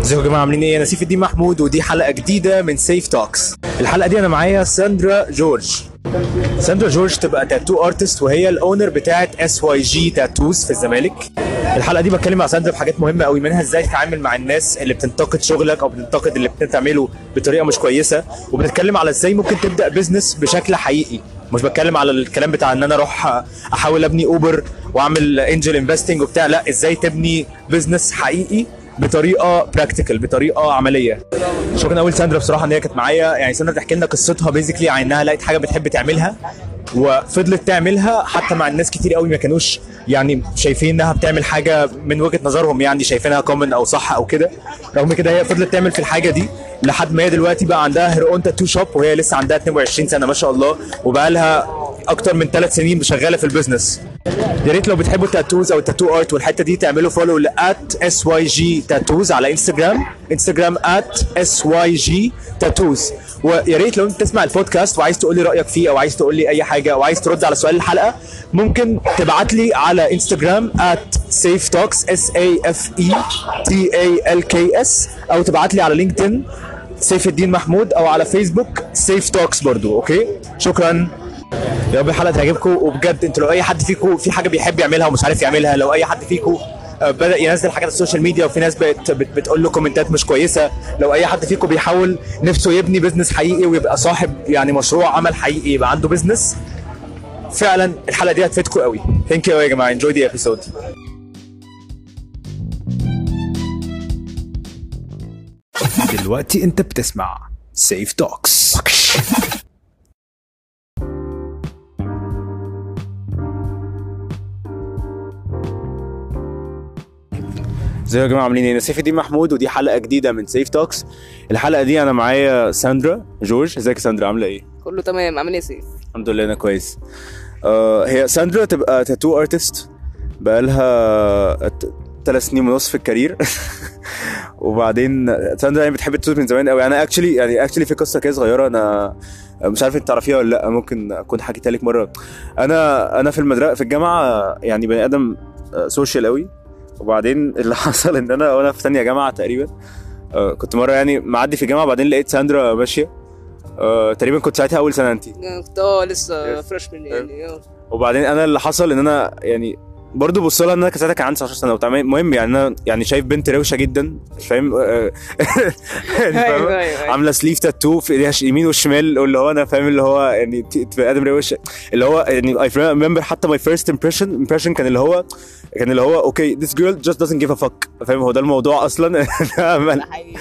ازيكم يا جماعة عاملين إيه؟ أنا سيف الدين محمود ودي حلقة جديدة من سيف توكس الحلقة دي أنا معايا ساندرا جورج. ساندرا جورج تبقى tattoo artist وهي ال owner بتاعه SYG Tattoos في الزمالك. الحلقة دي بتكلم مع ساندرا في حاجات مهمة قوي منها إزاي تتعامل مع الناس اللي بتنتقد شغلك أو بتنتقد اللي بتعمله بطريقة مش كويسة. وبنتكلم على إزاي ممكن تبدأ business بشكل حقيقي. مش بتكلم على الكلام بتاع إن أنا أروح أحاول أبني Uber وأعمل angel investing وبتاع لا إزاي تبني business حقيقي. بطريقة practical بطريقة عملية. شكرا قوي لساندرا بصراحة إن هي كانت معايا. يعني ساندرا تحكي لنا قصتها basically عن إنها لقيت حاجة بتحب تعملها وفضلت تعملها حتى مع الناس كتير قوي ما كانوش يعني شايفين إنها بتعمل حاجة من وجهة نظرهم يعني شايفينها common أو صح أو كده. رغم كده هي فضلت تعمل في الحاجة دي لحد ما هي دلوقتي بقى عندها her own tattoo shop وهي لسه عندها 22 سنة ما شاء الله وبقى لها أكتر من ثلاث سنين شغالة في ال business. يا ريت لو بتحبوا ال tattoos أو ال tattoo art والحتة دي تعملوا follow ل at SYG Tattoos على انستجرام انستجرام at SYG Tattoos ويا ريت لو أنت تسمع البودكاست وعايز تقول لي رأيك فيه أو عايز تقول لي أي حاجة أو عايز ترد على سؤال الحلقة ممكن تبعت لي على انستجرام at سيف توكس S E I F T A L K S أو تبعت لي على لينكدين سيف الدين محمود أو على فيسبوك سيف توكس برضو okay؟ شكرا. يا رب الحلقة تعجبكم وبجد أنتوا لو أي حد فيكم في حاجة بيحب يعملها ومش عارف يعملها لو أي حد فيكم بدأ ينزل حاجات على ال social media وفي ناس بقت بت بتقول له كومنتات مش كويسة لو أي حد فيكم بيحاول نفسه يبني business حقيقي ويبقى صاحب يعني مشروع عمل حقيقي يبقى عنده business فعلا الحلقة دي هتفيدكم قوي. thank you يا جماعة. enjoy the episode دلوقتي أنت بتسمع سيف توكس ازيكم يا جماعة عاملين إيه؟ أنا سيف الدين محمود ودي حلقة جديدة من سيف توكس الحلقة دي أنا معايا ساندرا جورج. إزيك يا ساندرا؟ عاملة إيه؟ كله تمام. عامل إيه يا سيف؟ الحمد لله أنا كويس. آه هي ساندرا تبقى tattoo artist بقالها ثلاث سنين ونص في ال career. وبعدين ساندرا يعني بتحب التاتو من زمان قوي أنا actually يعني actually في قصة كده صغيرة. أنا مش عارف أنت تعرفيها ولا لأ. ممكن أكون حكيتها لك مرة. أنا أنا في المدرسة في الجامعة يعني بني آدم social قوي وبعدين اللي حصل ان أنا وأنا في ثانية جامعة تقريبا آه كنت مرة يعني معدي في الجامعة بعدين لقيت ساندرا ماشية. آه تقريبا كنت ساعتها أول سنة انت كنت آه لسه freshman يعني وبعدين أنا اللي حصل إن أنا يعني برضه بص لها إن أنا ساعتها كان عندي 19 سنة وبتاع المهم يعني أنا يعني شايف بنت روشة جدا فاهم؟ فاهم؟ أيوة، أيوة. عاملة sleeve tattoo في إيديها اليمين والشمال اللي هو أنا فاهم اللي هو يعني بني آدم روشة. اللي هو يعني I remember حتى my first impression impression كان اللي هو كان اللي هو okay this girl just doesn't give a fuck. فاهم؟ هو ده الموضوع أصلا. ده حقيقي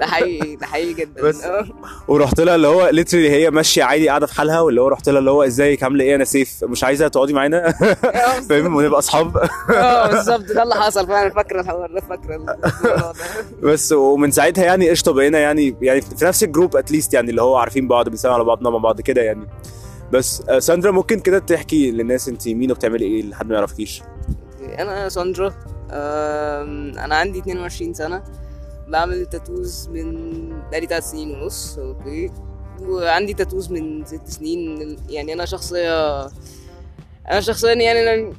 ده حقيقي ده حقيقي جدا. بس- أه. ورحت لها اللي هو literally هي ماشية عادي قاعدة في حالها واللي هو رحت لها اللي هو إزيك عاملة إيه؟ أنا سيف مش عايزة تقعدي معانا. فاهم؟ ونبقى أصحاب. آه بالظبط. ده اللي حصل. فعلا فاكرة الحوار ده فاكرة بس ومن ساعتها يعني قشطة بقينا يعني يعني في نفس الجروب at least يعني اللي هو عارفين بعض بنسلم على بعضنا مع بعض كده يعني. بس آه، ساندرا ممكن كده تحكي للناس انت مين وبتعملي إيه لحد ما يعرفكيش؟ أنا ساندرا أنا عندي 22 سنة. بعمل tattoos من بقالي 3 سنين ونص. okay. وعندي tattoos من 6 سنين. يعني أنا شخصية أنا شخصيا يعني أنا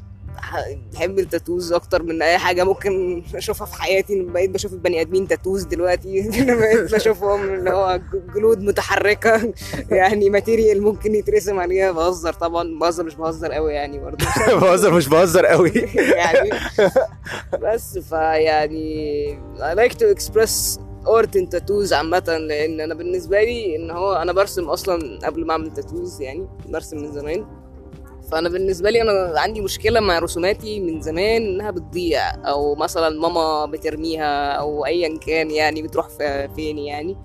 بحب ال tattoos أكتر من أي حاجة ممكن أشوفها في حياتي بقيت بشوف البني آدمين tattoos دلوقتي. بقيت بشوفهم اللي هو جلود متحركة. يعني material ممكن يترسم عليها. بهزر طبعا. بهزر مش بهزر قوي يعني برضه. بهزر مش بهزر قوي يعني. بس فيعني I like to express art in tattoos عامة لأن أنا بالنسبة لي إن هو أنا برسم أصلا قبل ما أعمل تاتوز يعني. برسم من زمان. فأنا بالنسبة لي أنا عندي مشكلة مع رسوماتي من زمان إنها بتضيع أو مثلا ماما بترميها أو أيا كان يعني بتروح في- فين يعني.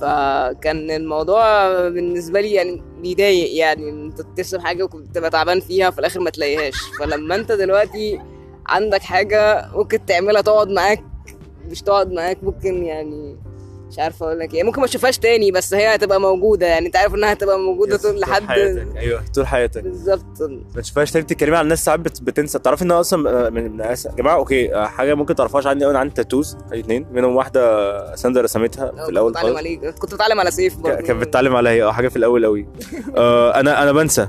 فكان الموضوع بالنسبة لي يعني بيضايق يعني أنت ترسم حاجة وكنت تعبان فيها في الآخر ما تلاقيهاش. فلما أنت دلوقتي عندك حاجة ممكن تعملها تقعد معاك مش تقعد معاك ممكن يعني مش عارفه أقول لك إيه. ممكن ما تشوفهاش تاني بس هي هتبقى موجودة يعني. أنت عارف إنها هتبقى موجودة طول لحد حياتك. أيوه طول حياتك. بالظبط. ما تشوفهاش تاني. بتتكلمي عن الناس ساعات بت- بتنسى. تعرفي إن أصلا آه، من يا جماعة okay آه، حاجة ممكن تعرفوهاش عني أنا عندي tattoos اثنين منهم واحدة ساندرا رسمتها في الأول كنت بتعلم عليك. كنت بتعلم على سيف برضه كانت بتتعلم عليا. آه حاجة في الأول قوي آه أنا أنا بنسى.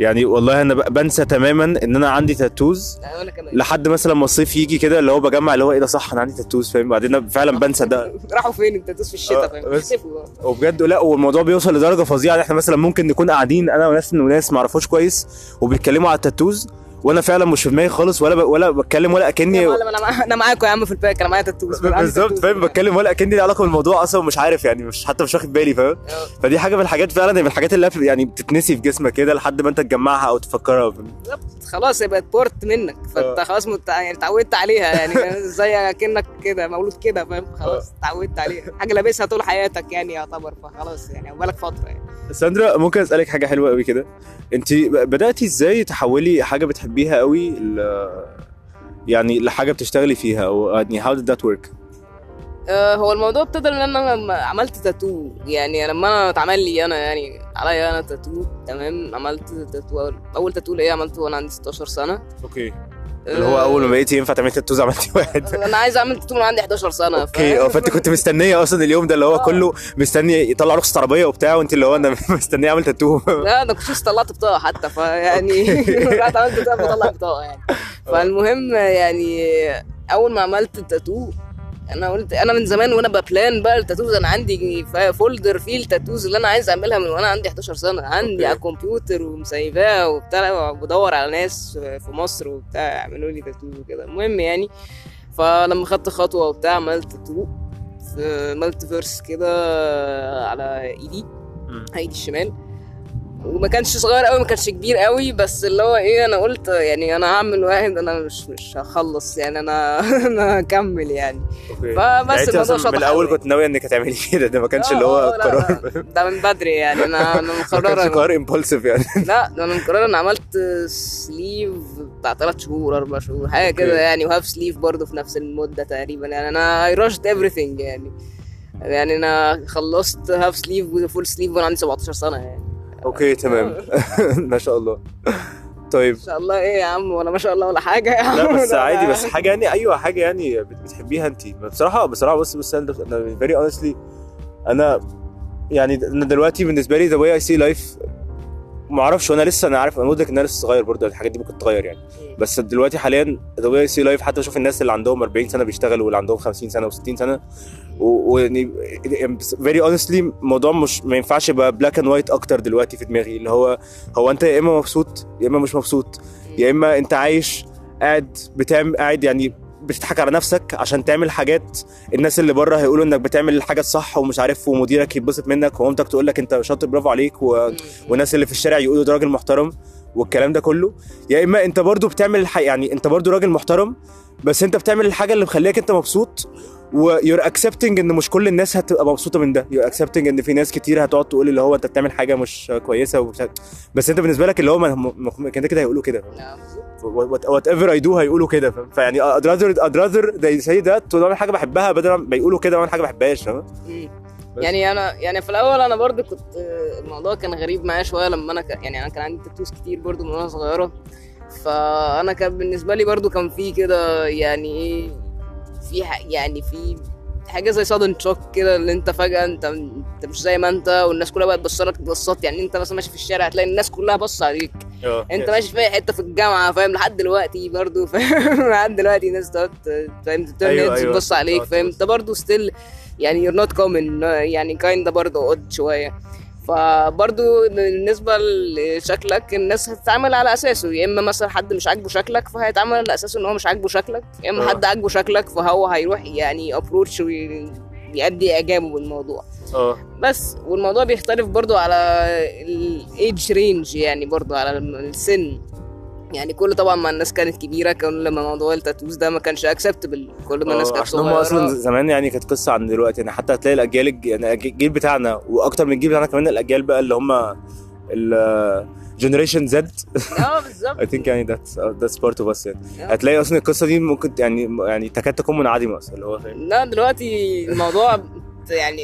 يعني والله أنا بنسى تماما إن أنا عندي tattoos كمان لحد مثلا ما الصيف يجي كده اللي هو بجمع اللي هو إيه ده صح أنا عندي tattoos فاهم؟ بعدين فعلا بنسى ده. راحوا فين؟ ال tattoos في الشتاء آه، فاهم؟ وبجد لا والموضوع بيوصل لدرجة فظيعة إن إحنا مثلا ممكن نكون قاعدين أنا وناس وناس ما أعرفوش كويس وبيتكلموا على ال tattoos وأنا فعلا مش في دماغي خالص ولا ب... ولا بتكلم ولا أكني أنا. أنا معاكم يا عم في ال back أنا معايا tattoos بالظبط. فاهم بتكلم ولا أكني لي علاقة بالموضوع أصلا مش عارف يعني مش حتى مش واخد بالي فاهم آه. فدي حاجة من الحاجات فعلا من الحاجات اللي يعني بتتنسي في جسمك كده لحد ما أنت تجمعها أو تفكرها؟ بالظبط خلاص هي بقت بورت منك فأنت آه. خلاص مت... يعني اتعودت عليها يعني زي كانك كده مولود كده فاهم خلاص اتعودت عليها حاجة لابسها طول حياتك يعني يعتبر فخلاص يعني بالك فترة يعني ساندرا ممكن أسألك حاجة حلوة قوي كده انت بدأتي إزاي تحولي حاجة بتحبيها قوي ل... يعني لحاجة بتشتغلي فيها يعني how did that work آه، هو الموضوع ابتدى إن أنا لما عملت تاتو يعني لما أنا اتعمل لي أنا يعني عليا أنا تاتو تمام؟ عملت تاتو اول تاتو ليا عملته وأنا عندي 16 سنة. okay اللي هو أول ما بقيتي ينفع تعملي tattoos عملتي واحد. أنا عايز أعمل تاتو من عندي 11 سنة أوكي فاهم؟ أه فأنت كنت مستنية أصلا اليوم ده اللي هو آه. كله مستني يطلع رخصة عربية وبتاع وأنت اللي هو أنا مستنيه أعمل تاتو لا أنا كنت لسه طلعت بطاقة حتى فيعني رحت عملت بطلع بطاقة يعني. فالمهم يعني أول ما عملت التاتو أنا قلت أنا من زمان وأنا ب plan بقى ال tattoos أنا عندي folder فيه ال tattoos اللي أنا عايز اعملها من وأنا عندي 11 سنة. عندي okay. على الكمبيوتر وم save اه وبتاع بدور على ناس في مصر وبتاع يعملوا لي تاتو وكده. المهم يعني فلما خدت خطوة وبتاع عملت تاتو في multiverse كده على ايدي. ايدي الشمال. وما كانش صغير قوي ما كانش كبير قوي بس اللي هو إيه أنا قلت يعني أنا هعمل واحد أنا مش مش هخلص يعني أنا أنا هكمل يعني. فبس يعني الموضوع شطح من الأول. كنت ناويه إنك هتعملي كده ده ما كانش اللي هو قرار. ده من بدري يعني أنا أنا مقررة. قرار impulsive يعني. لا ده أنا مقررة أنا عملت sleeve بتاع ثلاث شهور أربع شهور حاجة كده. يعني و half sleeve برضه في نفس المدة تقريبا يعني. أنا I rushed everything يعني. يعني أنا خلصت half sleeve و full sleeve وأنا عندي 17 سنة يعني. okay تمام. ما شاء الله. طيب. ان شاء الله. إيه يا عم؟ ولا ما شاء الله ولا حاجة يا عم. لا بس عادي بس حاجة. يعني أيوه حاجة يعني بت- بتحبيها انت. بصراحة بصراحة بص بص أنا very honestly أنا يعني أنا دلوقتي بالنسبة لي the way I see life ما أعرفش وأنا لسه أنا عارف أنا مدرك إن أنا لسه صغير برضه الحاجات دي ممكن تتغير يعني. بس دلوقتي حاليا the way I see life حتى بشوف الناس اللي عندهم 40 سنة بيشتغلوا واللي عندهم 50 سنة و60 سنة. ويعني very honestly الموضوع مش ما ينفعش يبقى black and white أكتر دلوقتي في دماغي. اللي هو هو أنت يا إما مبسوط يا إما مش مبسوط. يا إما أنت عايش قاعد بتعمل قاعد يعني بتضحك على نفسك عشان تعمل حاجات الناس اللي بره هيقولوا إنك بتعمل الحاجة الصح ومش عارف ومديرك يتبسط منك ومامتك تقول لك أنت شاطر برافو عليك و... والناس اللي في الشارع يقولوا ده راجل محترم والكلام ده كله. يا إما أنت برضو بتعمل الح... يعني أنت برضو راجل محترم بس أنت بتعمل الحاجة اللي مخليك أنت مبسوط و you're accepting إن مش كل الناس هتبقى مبسوطة من ده you're accepting إن في ناس كتير هتقعد تقول اللي هو أنت بتعمل حاجة مش كويسة ومش... بس أنت بالنسبة لك اللي هو ما- م- م- كده كده هيقولوا كده. whatever I do هيقولوا كده؟ فيعني I'd rather I'd rather they say that واعمل حاجة بحبها بدل ما يقولوا كده واعمل حاجة ما بحبهاش فاهم؟ يعني أنا يعني في الأول أنا برضو كنت الموضوع كان غريب معايا شوية لما أنا ك... يعني أنا كان عندي تاتوز كتير برضو من وأنا صغيرة فأنا كان بالنسبة لي برضو كان في كده يعني إيه في. يعني في حاجة زي سادن شوك كده اللي انت فجأة انت انت مش زي ما انت والناس كلها بقت تبصلك بصات يعني انت مثلا ماشي في الشارع هتلاقي الناس كلها باصة عليك انت ماشي في حتة في الجامعة فاهم لحد دلوقتي برضو فاهم لحد دلوقتي ناس تقعد فاهم أيوة، أيوة. تبص عليك آه، فاهم. انت برضو still يعني you're not common يعني kind برضو odd شوية فبرضو بالنسبة لشكلك الناس هتتعامل على أساسه. يا إما مثلا حد مش عاجبه شكلك فهيتعامل على أساس إن هو مش عاجبه شكلك. يا إما آه. حد عاجبه شكلك فهو هيروح يعني approach ويأدي إعجابه بالموضوع. آه. بس والموضوع بيختلف برضو على ال age range يعني برضو على السن. يعني كل طبعا ما الناس كانت كبيرة كان لما موضوع التاتوز ده ما كانش acceptable كل ما الناس آه، كانت عشان هم صغيرة. أصلا زمان يعني كانت قصة عن دلوقتي يعني حتى هتلاقي الأجيال يعني الجيل بتاعنا وأكتر من الجيل بتاعنا كمان الأجيال بقى اللي هم Generation Z آه بالظبط. I think يعني that's that's part of us يعني. هتلاقي أصلا القصة دي ممكن يعني يعني تكاد تكون منعدمة أصلا اللي هو فاهم. لا دلوقتي الموضوع يعني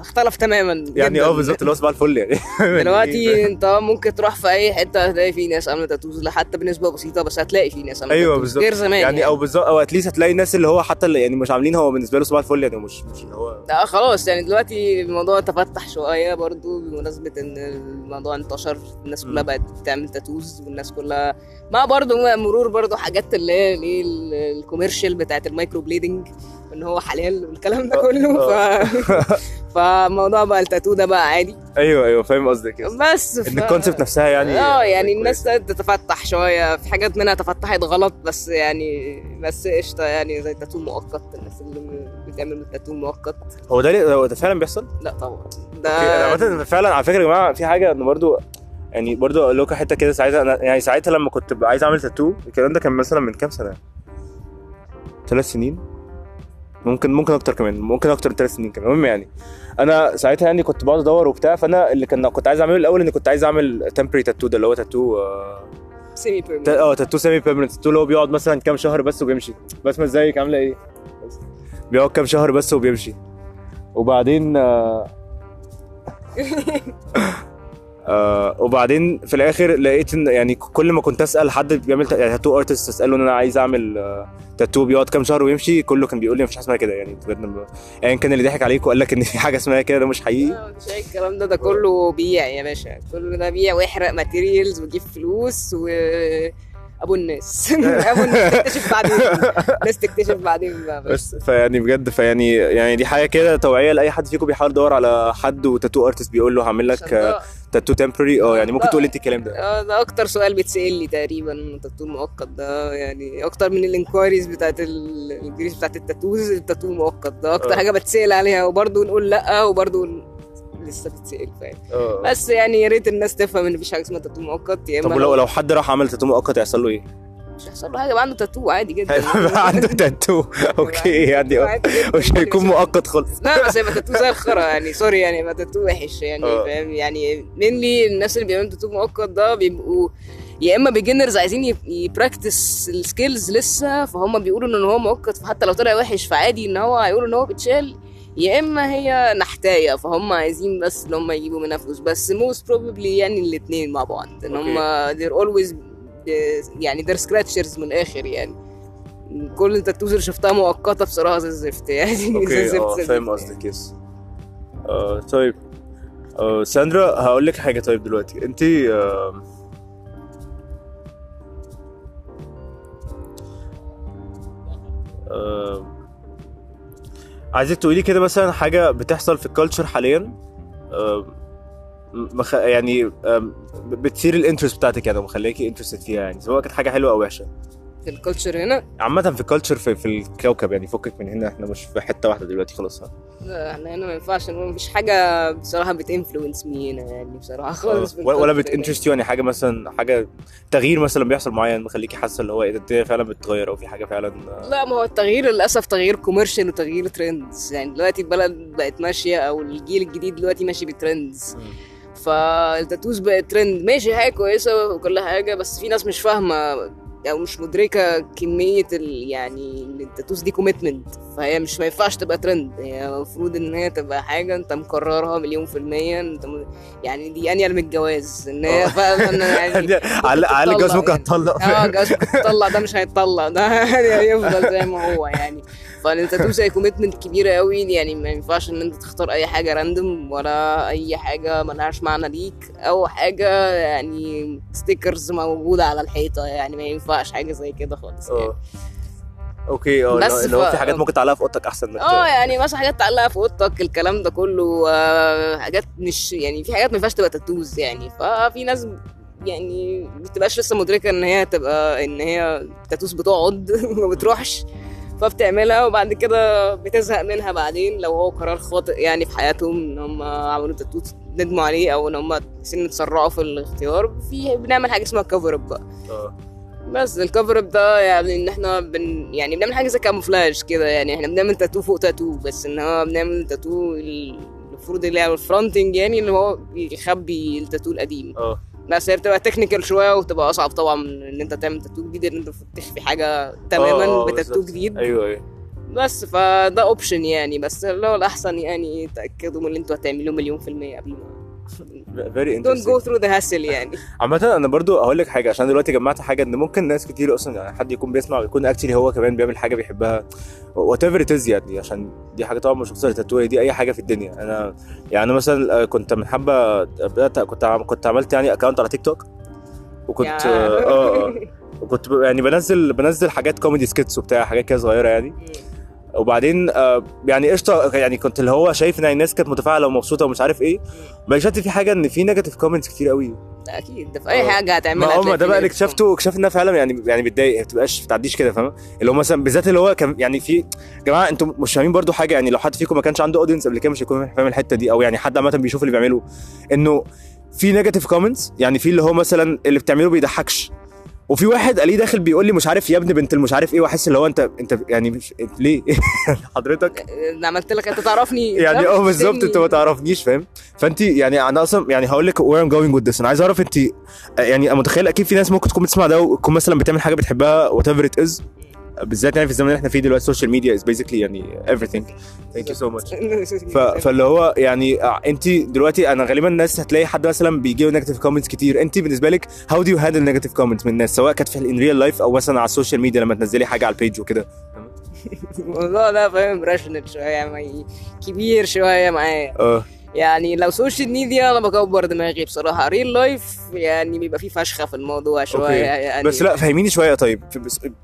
اختلف تماما يعني. آه بالظبط اللي هو صباح الفل يعني دلوقتي انت ممكن تروح في أي حتة هتلاقي في ناس عاملة tattoos حتى بنسبة بسيطة بس هتلاقي في ناس عاملة أيوه. بالظبط غير زمان يعني أو بالظبط أو at least هتلاقي الناس اللي هو حتى اللي يعني مش عاملين هو بالنسبة له صباح الفل يعني مش مش اللي هو لا خلاص يعني دلوقتي الموضوع تفتح شوية برضو بمناسبة إن الموضوع انتشر الناس كلها. بقت بتعمل tattoos والناس كلها مع برضو مرور برضو حاجات اللي هي الايه ال- ال commercial بتاعت ال microblading ان هو حلال والكلام ده آه، كله ف... آه. فموضوع بقى التاتو ده بقى عادي أيوه أيوه فاهم قصدك. بس إن الكونسيبت نفسها يعني آه يعني كويس. الناس تتفتح شوية في حاجات منها تفتحت غلط بس يعني بس قشطة يعني زي تاتو مؤقت الناس اللي بتعمل تاتو مؤقت هو ده ليه- هو ده فعلا بيحصل؟ لا طبعا ده فعلا على فكرة يا جماعة في حاجة انه برضو يعني برضو أقول لكم حتة كده ساعتها أنا يعني ساعتها لما كنت عايز أعمل تاتو الكلام ده كان مثلا من كام سنة؟ ثلاث سنين ممكن ممكن أكتر كمان. ممكن أكتر من ثلاث سنين كمان. المهم يعني أنا ساعتها يعني كنت بقعد أدور وبتاع فأنا اللي كان كنت عايز أعمله الأول إني كنت عايز أعمل temporary tattoo ده اللي هو تاتو آه، semi-permanent آه tattoo semi-permanent tattoo اللي هو بيقعد مثلا كام شهر بس وبيمشي. بسمة ازيك عاملة إيه. بيقعد كام شهر بس وبيمشي. وبعدين آه وبعدين في الآخر لقيت إن يعني كل ما كنت أسأل حد بيعمل يعني tattoo artist أسأله إن أنا عايز أعمل آه تاتو بيقعد كام شهر ويمشي كله كان بيقول لي مفيش حاجة اسمها كده. يعني م- يعني كان اللي ضحك عليك وقال لك إن في حاجة اسمها كده ده مش حقيقي. مش الكلام ده ده كله بيع يا باشا. كل ده بيع واحرق materials وجيب فلوس و أبو الناس. أبو الناس تكتشف بعدين. الناس تكتشف بعدين بقى. بس فيعني بجد فيعني يعني دي حاجة كده توعية لأي حد فيكم بيحاول يدور على حد و tattoo artist بيقول له هعمل لك tattoo temporary آه يعني ممكن. تقول أنت الكلام ده. آه ده أكتر سؤال بيتسأل لي تقريبا التاتو المؤقت ده. يعني أكتر من ال inquiries بتاعت ال- الانجليزي بتاعت ال tattoos ال tattoo المؤقت ده أكتر آه. حاجة بتسأل عليها. وبرضه نقول لأ وبرضه لسه بتسأل فاهم؟ آه. بس يعني يا ريت الناس تفهم إن مفيش حاجة اسمها تاتو مؤقت يا طب إما ولو لو حد راح عمل تاتو مؤقت هيحصل له إيه؟ مش هيحصل له حاجة يبقى عنده تاتو عادي جدا. هيبقى عنده tattoo okay يعني. مش هيكون مؤقت خالص. لا بس هيبقى تاتو زي الخرا يعني. sorry يعني يبقى تاتو وحش يعني آه. فاهم؟ يعني mainly الناس اللي بيعملوا تاتو مؤقت ده بيبقوا يا إما beginners عايزين ي practice ال skills لسه فهم بيقولوا إن هو مؤقت فحتى لو طلع وحش فعادي إن هو هيقولوا إن هو بيتشال. يا إما هي نحتاية فهم عايزين بس إن هم يجيبوا منها فلوس. بس most probably يعني الاثنين مع بعض إن هم they're always يعني they're scratchers من الآخر يعني. كل ال tattoos اللي شفتها مؤقتة بصراحة زي الزفت يعني okay آه فاهم قصدك yes آه طيب. آه ساندرا هقول لك حاجة طيب دلوقتي. أنت آه آه عايزك تقولي كده مثلا حاجة بتحصل في ال culture حاليا؟ مخ... يعني بتثير ال interest بتاعتك يعني ومخليكي interested فيها يعني سواء كانت حاجة حلوة أو وحشة. في ال culture هنا. عامة في ال culture في, في الكوكب يعني فكك من هنا إحنا مش في حتة واحدة دلوقتي خلاص. لا إحنا هنا ما ينفعش نقول مفيش حاجة بصراحة بت influence me هنا يعني بصراحة خالص في ولا بت interest يعني حاجة مثلا حاجة تغيير مثلا بيحصل معين مخليكي حاسة اللي هو إيه ده الدنيا فعلا بتتغير أو في حاجة فعلا هنا. لا ما هو التغيير للأسف تغيير commercial وتغيير trends يعني دلوقتي البلد بقت ماشية أو الجيل الجديد دلوقتي ماشي ب trends فال tattoos بقت ترند ماشي حاجة كويسة وكل حاجة بس في ناس مش فاهمة أو مش مدركة كمية ال يعني ال tattoos دي commitment فهي مش ما ينفعش تبقى ترند هي المفروض إن هي تبقى حاجة أنت مقررها مليون في المية. أنت م... يعني دي أنيل من الجواز. إن هي فعلا يعني على على الجواز تطلع. ممكن. هتطلق آه جواز ممكن ده مش هيتطلق ده يعني هيفضل زي ما هو يعني. فال tattoos هي commitment كبيرة قوي يعني ما ينفعش إن أنت تختار أي حاجة random ولا أي حاجة ملهاش معنى ليك أو حاجة يعني stickers موجودة على الحيطة يعني ما ينفعش حاجة زي كده خالص يعني. آه okay آه بس هو ف- في حاجات ممكن تعلقها في أوضتك أحسن من آه يعني مثلا حاجات تعلقها في أوضتك الكلام ده كله آه، حاجات مش يعني في حاجات ما ينفعش تبقى tattoos يعني. ففي ناس يعني ما بتبقاش لسه مدركة إن هي تبقى إن هي tattoos بتقعد وما بتروحش. فبتعملها وبعد كده بتزهق منها بعدين لو هو قرار خاطئ يعني في حياتهم إن هم عملوا تاتو ندموا عليه أو إن هم سن اتسرعوا في الاختيار. في بنعمل حاجة اسمها cover up بقى. آه. بس ال cover up ده يعني إن إحنا بن يعني بنعمل حاجة زي camouflage كده يعني إحنا بنعمل تاتو فوق تاتو بس إن هو بنعمل تاتو المفروض اللي هو ال fronting يعني اللي هو بيخبي التاتو القديم. آه. بس هي بتبقى technical شوية وتبقى أصعب طبعا إن أنت تعمل تاتو جديد إن أنت تخفي حاجة تماما آه، بتاتو بالظبط. جديد. أيوه أيوه. بس فده option يعني. بس لو الأحسن يعني تأكدوا من اللي أنتوا هتعملوه مليون في المية قبل ما don't go interesting. through the hassle يعني. عامة أنا برضو هقول لك حاجة عشان دلوقتي جمعت حاجة إن ممكن ناس كتير أصلا يعني حد يكون بيسمع ويكون actually هو كمان بيعمل حاجة بيحبها. whatever it يعني عشان دي حاجة طبعا مش خصوصا التاتو دي أي حاجة في الدنيا. أنا يعني مثلا آه، كنت من حبة بدأت كنت عم- كنت عملت يعني account على تيك توك وكنت. آه آه آه. وكنت يعني بنزل بنزل حاجات comedy skits وبتاع حاجات كده صغيرة يعني. وبعدين آه، يعني قشطة يعني كنت اللي هو شايف إن الناس كانت متفاعلة ومبسوطة ومش عارف إيه. ما اكتشفت في حاجة إن في negative comments كتير قوي ده أكيد ده في أي. حاجة هتعملها ما هو ده بقى اللي اكتشفته اكتشفت إنها فعلا يعني يعني بتضايق ما بتبقاش ما بتعديش كده فاهم اللي هو مثلا بالذات اللي هو كان يعني في جماعة أنتم مش فاهمين برضو حاجة يعني لو حد فيكم ما كانش عنده audience قبل كده مش هيكون فاهم الحتة دي أو يعني حد عامة بيشوف اللي بيعمله. إنه في negative comments يعني في اللي هو مثلا اللي بتعمله بيضحكش. وفي واحد قاليه داخل بيقول لي مش عارف يا ابن بنت المش عارف إيه واحس اللي هو انت انت يعني مش انت ليه؟ حضرتك؟ أنا عملت لك انت تعرفني. يعني آه بالظبط. انت ما تعرفنيش فاهم؟ فانت يعني أنا أصلا يعني هقول لك I'm going with this. أنا عايز اعرف انت يعني متخيل أكيد في ناس ممكن تكون بتسمع ده وتكون مثلا بتعمل حاجة بتحبها whatever it is. بالذات يعني في الزمن اللي إحنا فيه دلوقتي ال social media is basically يعني everything. You so much. ف... فاللي هو يعني آه، انت دلوقتي أنا غالبا الناس هتلاقي حد مثلا بيجي له negative comments كتير. انت بالنسبة لك how do you handle negative comments من الناس؟ سواء كانت في in real life أو مثلا على ال social media لما تنزلي حاجة على ال page وكده. الموضوع ده فاهم راشنت شوية كبير شوية معايا. آه. يعني لو social media أنا بكبر دماغي بصراحة. real life يعني بيبقى فيه فشخة في الموضوع شوية أوكي. يعني. بس لا فهميني شوية. طيب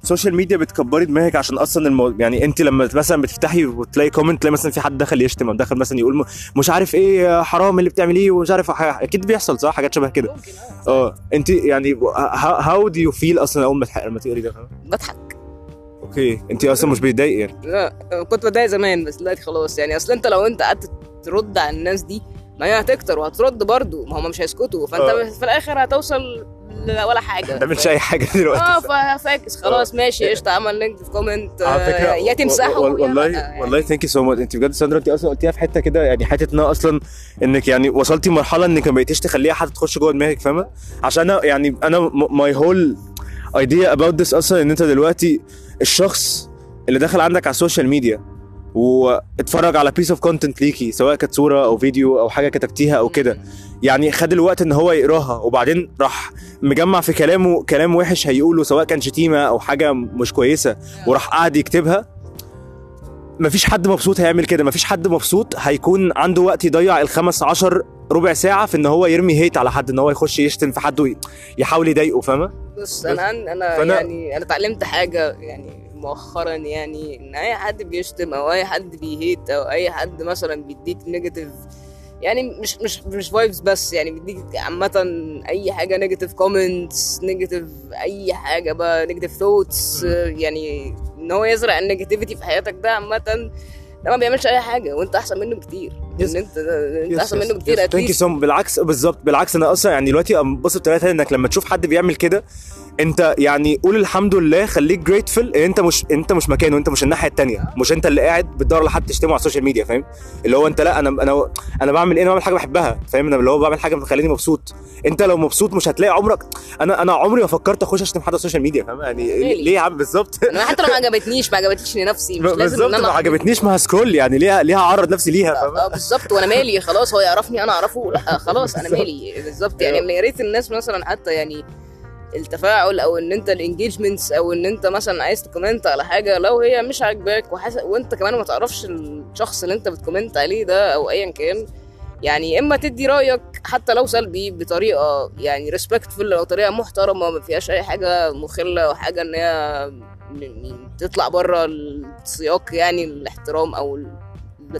السوشيال ميديا بتكبري دماغك عشان أصلا المو... يعني أنت لما مثلا بتفتحي وتلاقي comment تلاقي مثلا في حد دخل يشتم أو دخل مثلا يقول م- مش عارف إيه حرام اللي بتعمليه ومش عارف أكيد بيحصل صح؟ حاجات شبه كده. ممكن آه أنت يعني how do you feel أصلا أول ما لما تقري ده؟ بضحك. okay أنت أصلا مش بيتضايق يعني. لا كنت بتضايق زمان بس دلوقتي خلاص يعني. أصل أنت لو أنت قعدت ترد على الناس دي ما هي هتكتر وهترد برضه ما هم مش هيسكتوا. فأنت آه. في الآخر هتوصل ولا حاجة. ما تعملش أي حاجة دلوقتي. آه ف فاكس خلاص ماشي قشطة. عمل link في comment على فكرة يا تمسحه. والله يعني. والله thank you so much انت بجد ساندرا انت أصلا قلتيها في حتة كده يعني حتة إنها أصلا إنك يعني وصلتي مرحلة إنك ما بقيتيش تخليها حد تخش جوه دماغك فاهمة؟ عشان أنا يعني أنا my whole idea about this أصلا إن أنت دلوقتي الشخص اللي دخل عندك على السوشيال ميديا واتفرج على piece of content ليكي سواء كانت صورة أو فيديو أو حاجة كتبتيها أو كده. يعني خد الوقت إن هو يقراها وبعدين راح مجمع في كلامه كلام وحش هيقوله سواء كان شتيمة أو حاجة مش كويسة وراح قاعد يكتبها. مفيش حد مبسوط هيعمل كده مفيش حد مبسوط هيكون عنده وقت يضيع الخمس عشر ربع ساعة في إن هو يرمي هيت على حد إن هو يخش يشتم في حد ويحاول يضايقه فاهمة؟ بص أنا أنا يعني أنا اتعلمت حاجة يعني مؤخرا يعني إن أي حد بيشتم أو أي حد بيهيت أو أي حد مثلا بيديك نيجاتيف يعني مش مش مش vibes بس يعني بيديك عامة أي حاجة negative comments negative أي حاجة بقى negative thoughts يعني إن هو يزرع ال negativity في حياتك ده عامة ده ما بيعملش أي حاجة وأنت أحسن منه بكتير. Yes. إن أنت أنت أحسن منه كتير thank you at least so بالعكس بالظبط بالعكس أنا أصلا يعني دلوقتي أنبسط بطريقه إنك لما تشوف حد بيعمل كده انت يعني قول الحمد لله خليك grateful انت مش انت مش مكانه انت مش الناحية التانية مش انت اللي قاعد بتدور على حد تشتمه على السوشيال ميديا فاهم؟ اللي هو انت لا أنا أنا أنا بعمل إيه؟ أنا بعمل حاجة بحبها فاهم؟ أنا اللي هو بعمل حاجة بتخليني مبسوط. انت لو مبسوط مش هتلاقي عمرك أنا أنا عمري ما فكرت اخش اشتم حد على السوشيال ميديا فاهم؟ يعني ليه؟ ليه يا عم؟ بالظبط. أنا حتى لو ما عجبتنيش ما عجبتنيش لنفسي مش لازم بالظبط ما عجبتنيش ما ه scroll يعني ليه ليه هعرض نفسي ليها فاهم؟ آه بالظبط وأنا مالي خلاص هو يعرفني أنا أعرفه لا خلاص أنا مالي بالظبط. يعني يا ريت الناس مثلا حتى يعني التفاعل أو إن أنت ال engagements أو إن أنت مثلا عايز ت comment على حاجة لو هي مش عاجباك وحس... وأنت كمان ما تعرفش الشخص اللي أنت بت comment عليه ده أو ايا كان يعني إما تدي رأيك حتى لو سلبي بطريقة يعني ريسبكتفul أو طريقة محترمة ما فيهاش أي حاجة مخلة أو حاجة إن هي تطلع بره السياق يعني الاحترام أو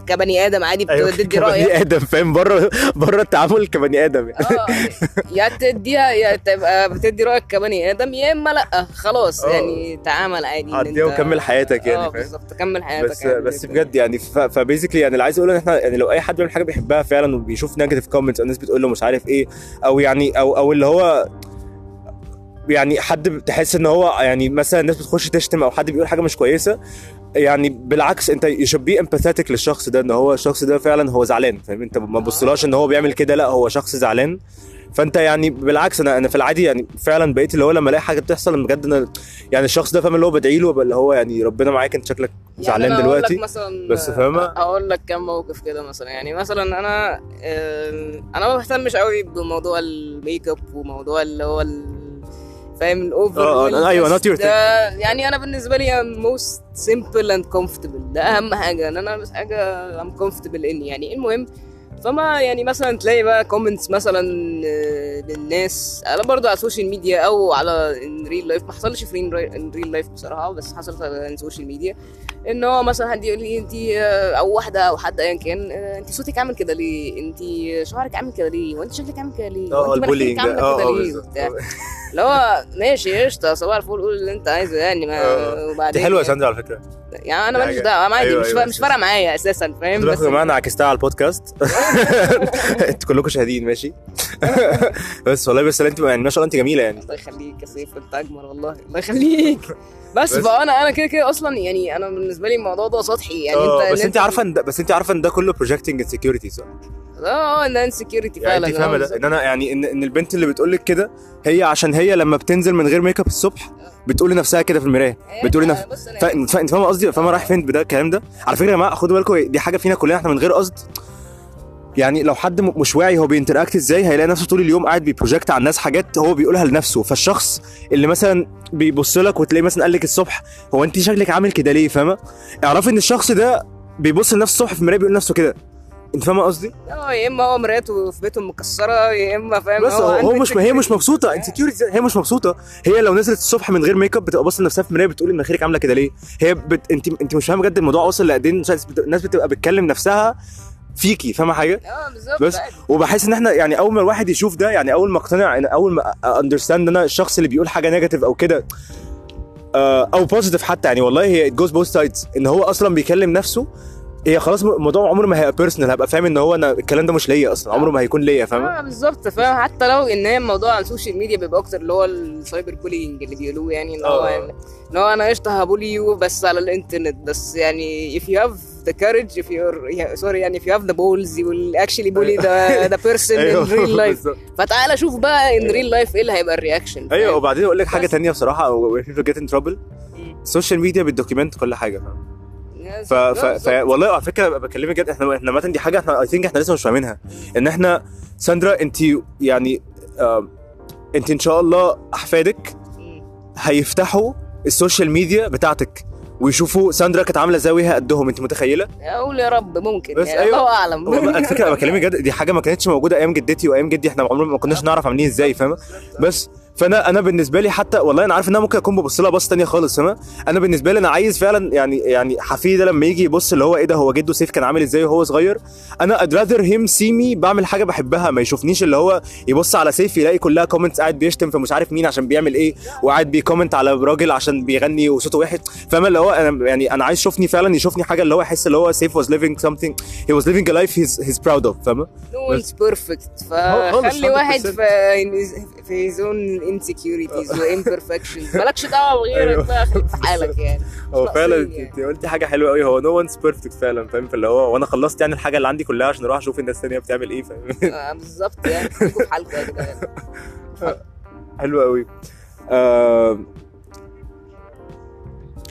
كبني آدم عادي أيوه بتدي رأيك كبني آدم فاهم بره بره التعامل كبني آدم يعني. آه يا تديها يا تبقى بتدي رأيك كبني آدم يا إما لأ خلاص آه. يعني تعامل عادي عديها وكمل حياتك يعني آه بالظبط كمل حياتك بس بس. بجد يعني ف basically يعني اللي عايز أقوله إن إحنا يعني لو أي حد بيعمل حاجة بيحبها فعلا وبيشوف negative comments أو الناس بتقول له مش عارف إيه أو يعني أو أو اللي هو يعني حد بتحس ان هو يعني مثلا الناس بتخش تشتم أو حد بيقول حاجة مش كويسة يعني بالعكس انت should be empathetic للشخص ده ان هو الشخص ده فعلا هو زعلان فاهم؟ انت ما تبصلهاش ان هو بيعمل كده لا هو شخص زعلان. فانت يعني بالعكس أنا أنا في العادي يعني فعلا بقيت اللي هو لما الاقي حاجة بتحصل بجد أنا يعني الشخص ده فاهم اللي هو بدعي له اللي هو يعني ربنا معاك انت شكلك زعلان يعني أقول لك دلوقتي. مثلا بس فاهمة؟ أقول لك كم موقف كده مثلا. يعني مثلا أنا أنا ما بهتمش قوي بموضوع الميك اب وموضوع اللي هو فاهم؟ ال over آه، أيوة، not your ده يعني أنا بالنسبة لي most simple and comfortable ده أهم حاجة. إن أنا البس حاجة I'm comfortable in يعني. المهم فما يعني مثلا تلاقي بقى comments مثلا آه، للناس أنا برضو على السوشيال ميديا أو على in real life ما حصلش في in real life بصراحة بس حصلت على السوشيال ميديا إن هو مثلا حد يقول لي أنت أو واحدة أو حد ايا كان آه، أنت صوتك عامل كده ليه؟ أنت شعرك عامل كده ليه؟ وأنت شكلك عامل كده ليه؟ آه ال bullying. ده آه آه اللي هو ماشي قشطة صباح الفل قول اللي أنت عايزه يعني ما آه. وبعدين دي حلوة يا ساندرا على فكرة. يعني أنا ماليش دعوة عادي أيوة، مش أيوة، فارقه معايا أساسا فاهم؟ بس أنا عكستها على البودكاست. أنتوا كلكم شاهدين ماشي؟ بس والله بس انت يعني ما شاء الله انت جميلة يعني. الله يخليك يا سيف انت أجمل والله. الله يخليك. بس, بس- فانا أنا كده كده أصلا يعني أنا بالنسبة لي الموضوع ده سطحي. يعني أنت بس أنت عارفة إن ده بس أنت عارفة إن ده كله projecting insecurity صح؟ آه إن insecurity يعني فعلا. انت فاهمة آه ده. إن أنا يعني ان إن البنت اللي بتقول لك كده هي عشان هي لما بتنزل من غير ميك اب الصبح بتقول لنفسها كده في المراية. بتقول لنفسها أنا- فا- انت فا- أنت فاهمة قصدي؟ فاهمة رايح فين بده الكلام ده؟ على فكرة يا جماعة خدوا بالكم دي حاجة فينا كلنا إحنا من غير قصد. يعني لو حد مش واعي هو بي interact إزاي هيلاقي نفسه طول اليوم قاعد بي project على الناس حاجات هو بيقولها لنفسه. فالشخص اللي مثلا بيبص لك وتلاقيه مثلا قال لك الصبح هو انت شكلك عامل كده ليه؟ فاهمة؟ اعرفي إن الشخص ده بيبص لنفسه الصبح في المرايه بيقول لنفسه كده. أنت فاهمة قصدي؟ آه يا إما هو مراته في بيته مكسرة يا إما فاهم بس هو, هو مش هي مش. مبسوطة. insecurity هي مش مبسوطة. هي لو نزلت الصبح من غير ميك اب بتبقى باصة لنفسها في المرايه بتقول إن مناخيرك عاملة كده ليه؟ هي بت... انت انت مش فاهمة بجد الموضوع وصل لقد إيه؟ الناس بتبقى بتكلم نفسها فيكي فاهمة حاجة آه بالظبط بس. وبحس إن إحنا يعني أول ما الواحد يشوف ده يعني أول ما اقتنع إن- أول ما understand أنا الشخص اللي بيقول حاجة negative أو كده آه، أو positive حتى يعني والله هي goes both sides إن هو أصلا بيكلم نفسه هي خلاص الموضوع عمره ما هيبقى personal هبقى فاهم إن هو أنا الكلام ده مش ليا أصلا عمره ما هيكون ليا فاهمة آه بالظبط فاهم حتى لو إن هي الموضوع على السوشيال ميديا بيبقى أكتر اللي هو ال cyber bullying اللي بيقولوه يعني إن هو آه. يعني ان هو أنا قشطه ه bully you بس على الإنترنت. بس يعني if you have the courage if you're sorry يعني if you have the balls you will actually bully the, the person in real life. فتعالى شوف بقى in real life إيه اللي هيبقى ال reaction أيوه وبعدين أقول لك حاجة. تانية بصراحة if you get in trouble السوشيال ميديا بت document كل حاجة فاهم؟ ف... ف... ف... والله على فكرة بكلمك جد إحنا إحنا مثلا دي حاجة إحنا I think إحنا لسه مش فاهمينها. إن إحنا ساندرا أنت يعني أنت إن شاء الله أحفادك هيفتحوا السوشيال ميديا بتاعتك ويشوفوا ساندرا كانت عاملة إزاي وهي قدهم انت متخيلة؟ أقول يا رب ممكن بس يعني أيوة. الله أعلم على فكرة بكلمك جد دي حاجة ما كانتش موجودة أيام جدتي وأيام جدي إحنا عمرنا ما كناش نعرف عاملين إزاي فاهمة بس فانا أنا بالنسبة لي حتى والله أنا عارف ان أنا ممكن اكون ببص لها بص تانية خالص فاهمه أنا بالنسبة لي أنا عايز فعلا يعني يعني حفيدي ده لما يجي يبص اللي هو إيه ده هو جده سيف كان عامل إزاي وهو صغير؟ أنا I'd rather him see me بعمل حاجة بحبها ما يشوفنيش اللي هو يبص على سيف يلاقي كلها comments قاعد بيشتم في مش عارف مين عشان بيعمل إيه وقاعد بي comment على راجل عشان بيغني وصوته وحش فاهمه اللي هو أنا يعني أنا عايز يشوفني فعلا يشوفني حاجة اللي هو يحس اللي هو سيف was living something he was living a life he's he's proud of فاهمه no one's perfect خالص، فخلي واحد 100%. في في his own insecurities و imperfections مالكش دعوة بغيرك أيوة. بقى خليك في حالك يعني. هو فعلا ناقصين يعني. انت قلتي حاجة حلوة قوي هو no one's perfect فعلا فاهم؟ فاللي هو وأنا خلصت يعني الحاجة اللي عندي كلها عشان أروح أشوف الناس الثانية بتعمل إيه فاهم؟ آه، بالظبط يعني. خليكوا في حالكم يا جدعان. حلو قوي آه...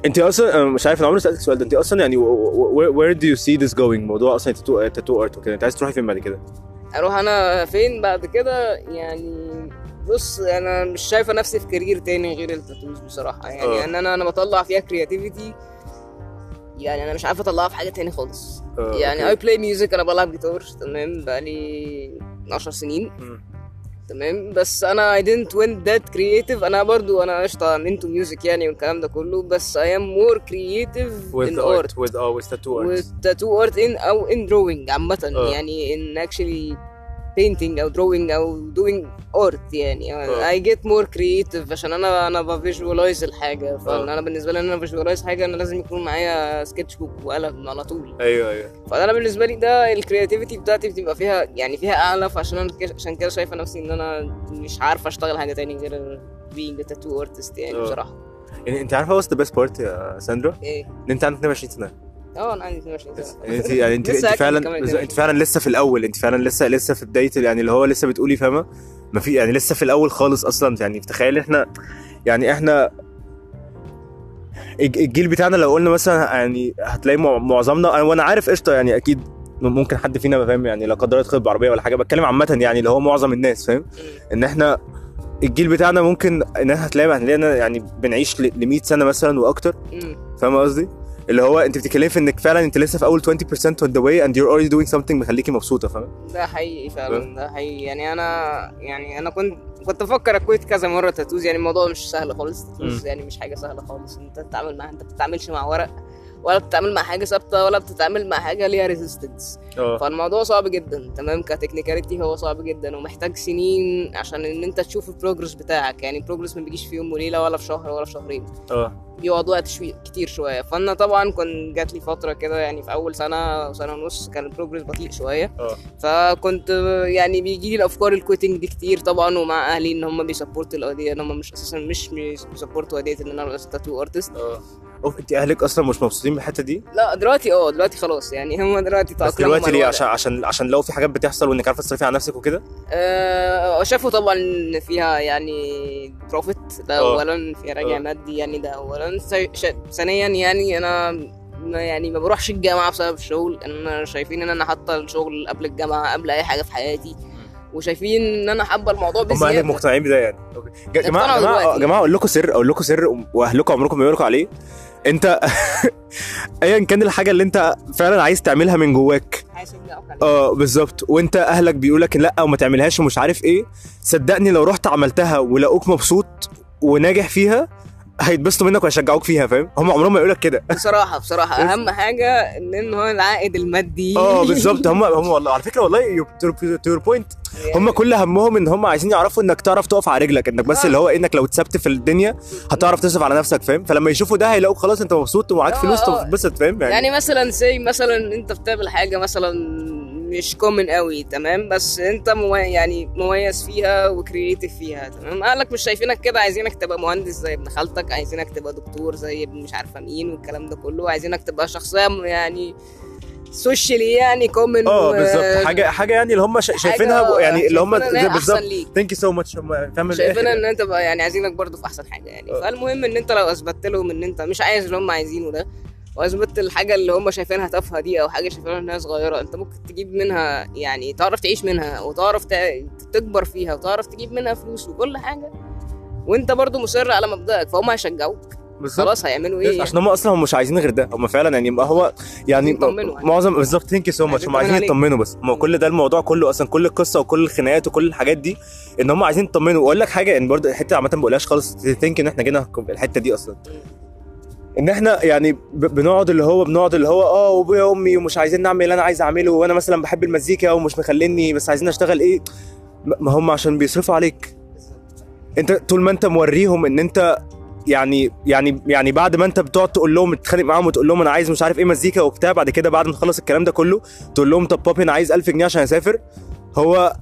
انت أصلا أنا مش عارف أنا عمري سألتك السؤال ده. انت أصلا يعني where do you see this going موضوع أصلا tattoo art وكده. انت عايز تروحي فين بعد كده؟ أروح أنا فين بعد كده؟ يعني بص أنا مش شايفة نفسي في career تاني غير ال tattoos بصراحة يعني آه. ان أنا أنا بطلع فيها creativity يعني أنا مش عارف أطلعها في حاجة تاني خالص آه، يعني. I play music أنا بلعب جيتار تمام بقالي 10 سنين. تمام بس أنا I didn't win that creative أنا برضو أنا قشطة I'm into music يعني والكلام ده كله بس I am more creative with in art art with آه with tattoo art with tattoo art in أو in drawing عامة آه. يعني in actually painting أو drawing أو doing art يعني آه. I get more creative عشان أنا أنا ب visualize الحاجة فانا آه. بالنسبة لي إن أنا visualize حاجة أنا لازم يكون معايا sketchbook وقلم على طول أيوه أيوه فأنا بالنسبة لي ده ال creativity بتاعتي بتبقى فيها يعني فيها أعلى فعشان أنا عشان كده شايفة نفسي إن أنا مش عارفة أشتغل حاجة تاني غير being a tattoo artist يعني آه. بصراحة يعني أنت عارفة what's the best part يا ساندرا؟ إيه إن أنت عندك 22 سنة آه أنا عندي 22 سنة يعني انت يعني انت, انت فعلا. انت فعلا لسه في الأول انت فعلا لسه لسه في بداية يعني اللي هو لسه بتقولي فاهمة ما في يعني لسه في الأول خالص أصلا يعني تخيل إحنا يعني إحنا الج- الجيل بتاعنا لو قلنا مثلا يعني هتلاقي مع- معظمنا وأنا عارف قشطة يعني أكيد ممكن حد فينا فاهم يعني لا قدر الله يدخل بعربية ولا حاجة بتكلم عامة يعني اللي هو معظم الناس فاهم إن إحنا الجيل بتاعنا ممكن إن إحنا هتلاقي هتلاقينا يعني بنعيش ل 100 سنة مثلا وأكتر. فاهم قصدي؟ اللي هو انت بتتكلمي في انك فعلا انت لسه في أول 20% on the way and you're already doing something مخليكي مبسوطة فاهم؟ ده حقيقي فعلا ده حقيقي. يعني أنا يعني أنا كنت كنت بفكر أكويت كذا مرة تاتوز يعني الموضوع مش سهل خالص تاتوز يعني مش حاجة سهلة خالص. أنت تتعامل معاها أنت ما بتتعاملش مع ورق. ولا بتتعامل مع حاجة ثابتة ولا بتتعامل مع حاجة ليها resistance آه. فالموضوع صعب جدا. تمام؟ ك technicality هو صعب جدا ومحتاج سنين عشان إن أنت تشوف ال progress بتاعك. يعني ال progress ما بيجيش في يوم وليلة ولا في شهر ولا في شهرين. آه. بيقعد وقت شوي كتير شوية. فأنا طبعا كنت جات لي فترة كده يعني في أول سنة أو سنة ونص كان ال progress بطيء شوية. آه. فكنت يعني بيجي لي الأفكار ال quitting دي كتير طبعا ومع أهلي إن هم بي support وا القضية إن هم مش أساسا مش بي support وا قضية إن أنا أبقى tattoo artist آه. أوف انت أهلك أصلا مش مبسوطين بالحتة دي؟ لا دلوقتي آه دلوقتي خلاص يعني هم دلوقتي بس تأقلموا دلوقتي مع ليه. عشان عشان عشان لو في حاجات بتحصل وإنك عارفة تصرفي على نفسك وكده؟ آه شافوا طبعا إن فيها يعني profit ده آه. اولا فيها راجع آه. مادي يعني ده اولا ثانيا يعني أنا ما يعني ما بروحش الجامعة بسبب الشغل أنا شايفين إن أنا حاطة الشغل قبل الجامعة قبل أي حاجة في حياتي وشايفين إن أنا حابة الموضوع هم أهلك مقتنعين بده يعني okay يا جماعة جماعة دلوقتي. جماعة أقول لكم سر أقول لكم سر وأهلكم عمركم ما يقولوا عليه انت ايا كان الحاجة اللي انت فعلا عايز تعملها من جواك. آه بالظبط. وانت أهلك بيقولك لأ وما تعملهاش ومش عارف إيه. صدقني لو رحت عملتها ولقوك مبسوط وناجح فيها هيتبسطوا منك وهيشجعوك فيها فاهم؟ هم عمرهم ما يقولك كده. بصراحة بصراحة. أهم حاجة إن إن هو العائد المادي. آه بالظبط. هم هم والله. على فكرة والله to your point هم كل همهم إن هم عايزين يعرفوا إنك تعرف تقف على رجلك إنك بس آه. اللي هو إنك لو اتثبت في الدنيا هتعرف تصرف على نفسك فاهم؟ فلما يشوفوا ده هيلاقوك خلاص أنت مبسوط ومعاك آه، فلوس آه. تتبسط فاهم؟ يعني, يعني مثلا say مثلا أنت بتعمل حاجة مثلا مش common قوي تمام؟ بس انت مو يعني مميز فيها و creative فيها تمام؟ اهلك مش شايفينك كده عايزينك تبقى مهندس زي ابن خالتك عايزينك تبقى دكتور زي ابن مش عارفة مين والكلام ده كله عايزينك تبقى شخصية يعني socially يعني common آه بالظبط. حاجة حاجة يعني اللي هم شا- شايفينها يعني اللي هم بالظبط. thank you so much هم فاهم شايفين الآخر. إن أنت بقى يعني عايزينك برضه في أحسن حاجة يعني. آه. فالمهم إن أنت لو أثبتت لهم إن أنت مش عايز اللي هم عايزينه ده واثبتت الحاجة اللي هم شايفينها تافهة دي أو حاجة شايفينها إنها صغيرة أنت ممكن تجيب منها يعني تعرف تعيش منها وتعرف تكبر فيها وتعرف تجيب منها فلوس وكل حاجة. وأنت برضه مصر على مبدأك فهم هيشجعوك. بالظبط. خلاص هيعملوا إيه؟ عشان هم أصلا هم مش عايزين غير ده هم فعلا يعني ما هو يعني. معظم بالظبط. thank you so much هم عايزين يطمنوا بس. ما كل ده الموضوع كله أصلا كل القصة وكل الخناقات وكل الحاجات دي إن هم عايزين يطمنوا. وأقول لك حاجة إن برضه الحتة عامة ما بقولهاش خالص. ثينك إن إحنا جينا الحتة دي أصلا. إن إحنا يعني بنقعد اللي هو بنقعد اللي هو آه وأبويا وأمي ومش عايزين نعمل اللي أنا عايز أعمله وأنا مثلا بحب المزيكا ومش مخليني بس عايزين أشتغل إيه ما هم عشان بيصرفوا عليك أنت طول ما أنت موريهم إن أنت يعني يعني يعني بعد ما أنت بتقعد تقول لهم تتخانق معاهم وتقول لهم أنا عايز مش عارف إيه مزيكا وبتاع بعد كده بعد ما تخلص الكلام ده كله تقول لهم طب بابي أنا عايز 1000 جنيه عشان أسافر هو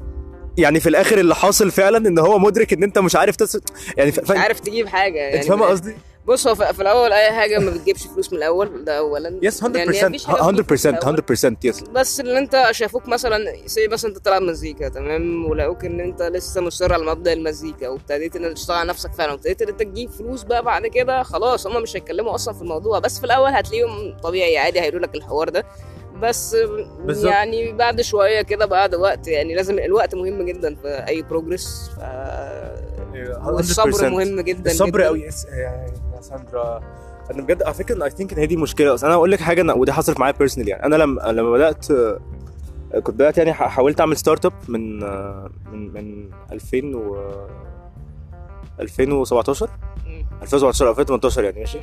يعني في الآخر اللي حاصل فعلا إن هو مدرك إن أنت مش عارف تصرف يعني ف... مش. عارف تجيب حاجة يعني أنت فاهم قصدي؟ بص هو في الأول أي حاجة ما بتجيبش فلوس من الأول ده اولا. يس 100% يعني مفيش حاجة بتجيب 100% فلوس من الأول. 100% يس بس اللي أنت شافوك مثلا زي مثلا أنت بتلعب مزيكا تمام؟ ولقوك إن أنت لسه مصر على مبدأ المزيكا وابتديت ان تشتغل على نفسك فعلا وابتديت إن أنت تجيب فلوس بقى بعد كده خلاص هم مش هيتكلموا أصلا في الموضوع. بس في الأول هتلاقيهم طبيعي عادي هيقولوا لك الحوار ده. بس بالظبط. يعني بعد شوية كده بعد وقت يعني لازم الوقت مهم جدا في أي progress ف... والصبر مهم جدا الصبر. قوي يا ساندرا. أنا بجد على فكرة I think إن هي دي مشكلة. أصلا أنا أقول لك حاجة أنا ودي حصلت معايا personal يعني. أنا لما لما بدأت آه، كنت بدأت يعني حاولت أعمل startup من آه، من من 2000 و 2017 مم. 2017 2018 يعني ماشي.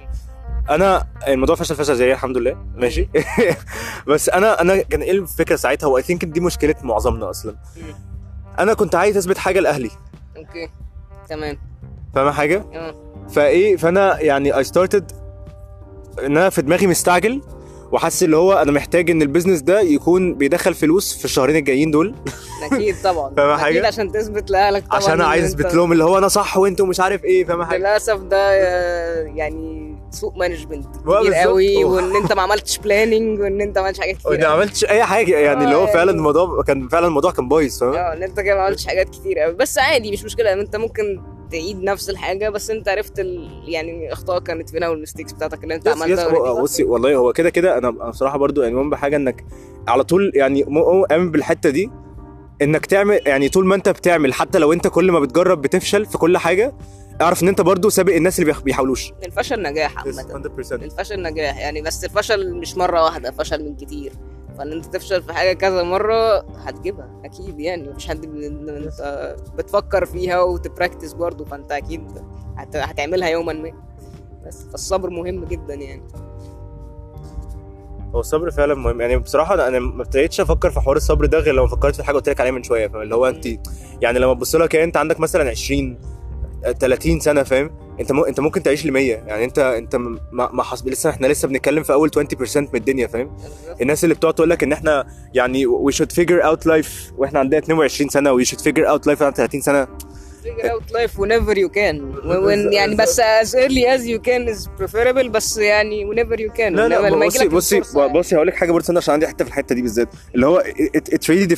أنا الموضوع فشل فشل زي الحمد لله ماشي. بس أنا أنا كان إيه الفكرة ساعتها؟ و I think دي مشكلة معظمنا أصلا. أنا كنت عايز أثبت حاجة لأهلي. okay تمام. فاهمة حاجة؟ آه. فايه فانا يعني I started إن أنا في دماغي مستعجل وحاسس اللي هو أنا محتاج إن ال business ده يكون بيدخل فلوس في الشهرين الجايين دول. أكيد طبعا. فاهم أكيد حاجة؟ عشان تثبت لأهلك طبعا عشان عايز أثبت لهم اللي هو أنا صح وأنتوا مش عارف إيه فاهم حاجة؟ للأسف ده يعني سوء management كتير بالظبط. قوي. وإن أنت ما عملتش planning وإن أنت ما عملتش حاجات كتير ما قوي. عملتش أي حاجة يعني اللي هو آه، فعلا يعني- الموضوع كان فعلا الموضوع كان بايظ فاهم آه إن أنت كده ما عملتش حاجات كتير قوي بس عادي مش مشكلة أنت ممكن تعيد نفس الحاجة بس أنت عرفت ال... يعني اخطاء كانت فين أو ال mistakes بتاعتك اللي أنت yes عملتها. بصي والله هو كده كده أنا أنا بصراحة برضو يعني مهم بحاجة إنك على طول يعني مؤمن بالحتة دي إنك تعمل يعني طول ما أنت بتعمل حتى لو أنت كل ما بتجرب بتفشل في كل حاجة اعرف ان انت برضو سابق الناس اللي بيح- بيحاولوش. الفشل نجاح عامة. 100% الفشل نجاح يعني بس الفشل مش مرة واحدة فشل من كتير. فإن أنت تفشل في حاجة كذا مرة هتجيبها أكيد يعني. مفيش حد أنت بتفكر فيها وتبراكتس برضه فأنت أكيد هت... هتعملها يوما ما. بس فالصبر مهم جدا يعني. هو الصبر فعلا مهم. يعني بصراحة أنا أنا ما ابتديتش أفكر في حوار الصبر ده غير لما فكرت في الحاجة قلت لك عليها من شوية فاهم اللي هو أنت يعني لما تبص لها كده أنت عندك مثلا 20 آه، 30 سنة فاهم؟ انت مو انت ممكن تعيش ل 100 يعني انت انت ما ما حص... لسه إحنا لسه بنتكلم في أول 20% من الدنيا فاهم؟ الناس اللي بتقعد تقول لك إن إحنا يعني we should figure out life وإحنا عندنا 22 سنة و you should figure out life وإحنا 30 سنة. Figure out life whenever you can. When يعني بس as early as you can is preferable بس يعني whenever you can. لا لا بصي بصي الفرصة يعني. بصي هقول لك حاجة برضه عشان عندي حتة في الحتة دي بالذات. اللي هو it, it really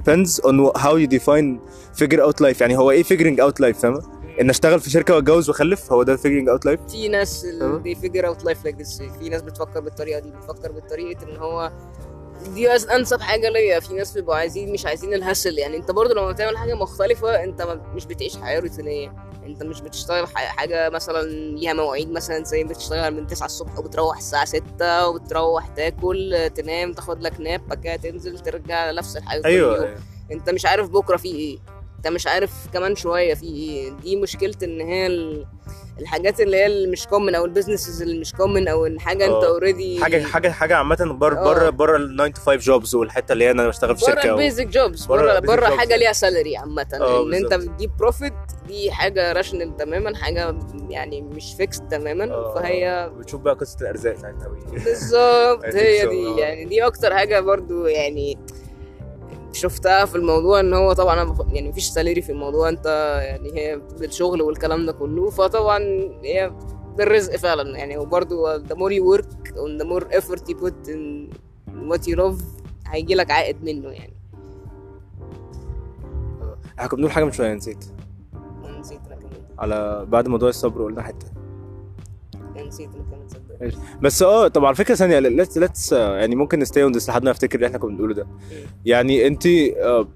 depends on how you define figure out life. يعني هو إيه figuring out life فاهمه؟ إن أشتغل في شركة وأتجوز وأخلف هو ده figuring out life في ناس they figure out life like this. في ناس بتفكر بالطريقة دي بتفكر بالطريقة إن هو دي أنسب حاجة ليا. في ناس بيبقوا عايزين مش عايزين الهسل يعني أنت برضو لما بتعمل حاجة مختلفة أنت مش بتعيش حياة روتينية. أنت مش بتشتغل حاجة مثلا ليها مواعيد مثلا زي بتشتغل من 9 الصبح وبتروح الساعة 6 وبتروح تاكل تنام تاخد لك ناب بعد كده تنزل ترجع نفس الحاجة يوم. أيوه. أنت مش عارف بكرة في إيه. انت مش عارف كمان شوية في إيه دي مشكلة إن هي ال- الحاجات اللي هي اللي مش common أو ال businesses اللي مش common أو الحاجة أنت آه. already حاجة حاجة حاجة عامة بره آه. بره بره ال 9 to 5 jobs والحتة اللي هي أنا بشتغل في بره شركة و... البيزك جوبز بره بره بره. حاجة ليها salary عامة آه، إن أنت. بتجيب profit دي حاجة rational تماما حاجة يعني مش فيكس تماما آه، فهي بتشوف بقى قصة الأرزاق ساعتها بالظبط هي دي آه. يعني دي أكتر حاجة برضو يعني شفتها في الموضوع إن هو طبعا أنا يعني مفيش salary في الموضوع أنت يعني هي بالشغل والكلام ده كله فطبعا هي بالرزق فعلا يعني وبرضو the more you work and the more effort you put in what you love هيجي لك عائد منه يعني. إحنا كنا بنقول حاجة من شوية نسيت. نسيت أنا كمان. على بعض موضوع الصبر قلنا حتة. نسيت أنا كمان. بس آه طب على فكرة ثانية let's let's يعني ممكن نست- on لحد ما أفتكر اللي إحنا كنا بنقوله ده. يعني انت آه،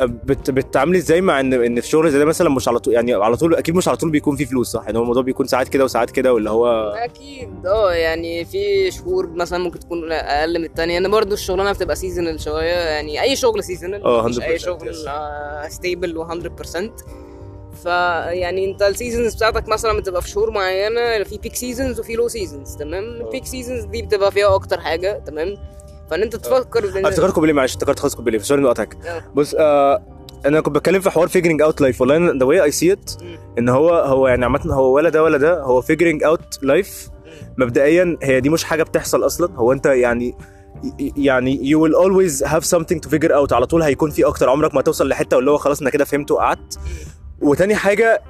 بت بتتعاملي إزاي مع ان إن في شغل زي ده مثلا مش على طول يعني على طول أكيد مش على طول بيكون فيه فلوس صح؟ يعني هو الموضوع بيكون ساعات كده وساعات كده واللي هو أكيد آه يعني في شهور مثلا ممكن تكون أقل من التانية. أنا برضو الشغلانة بتبقى seasonal شوية يعني أي شغل seasonal آه، أي 100% شغل. stable و100% فيعني انت ال seasons بتاعتك مثلا بتبقى في شهور معينة في peak seasons وفي low seasons تمام. ال peak seasons دي بتبقى فيها أكتر حاجة تمام؟ فإن أنت تفكر أنا افتكرت كوبليه؟ معلش افتكرت خالص كوبليه sorry إني قاطعك. آه. بص آه أنا كنت بتكلم في حوار figuring out life والله the way I see it. إن هو هو يعني عامة هو ولا ده ولا ده هو figuring out life مبدئيا هي دي مش حاجة بتحصل أصلا هو أنت يعني يعني you will always have something to figure out على طول هيكون في أكتر عمرك ما توصل لحتة اللي هو خلاص أنا كده فهمت وقعدت. وتاني حاجة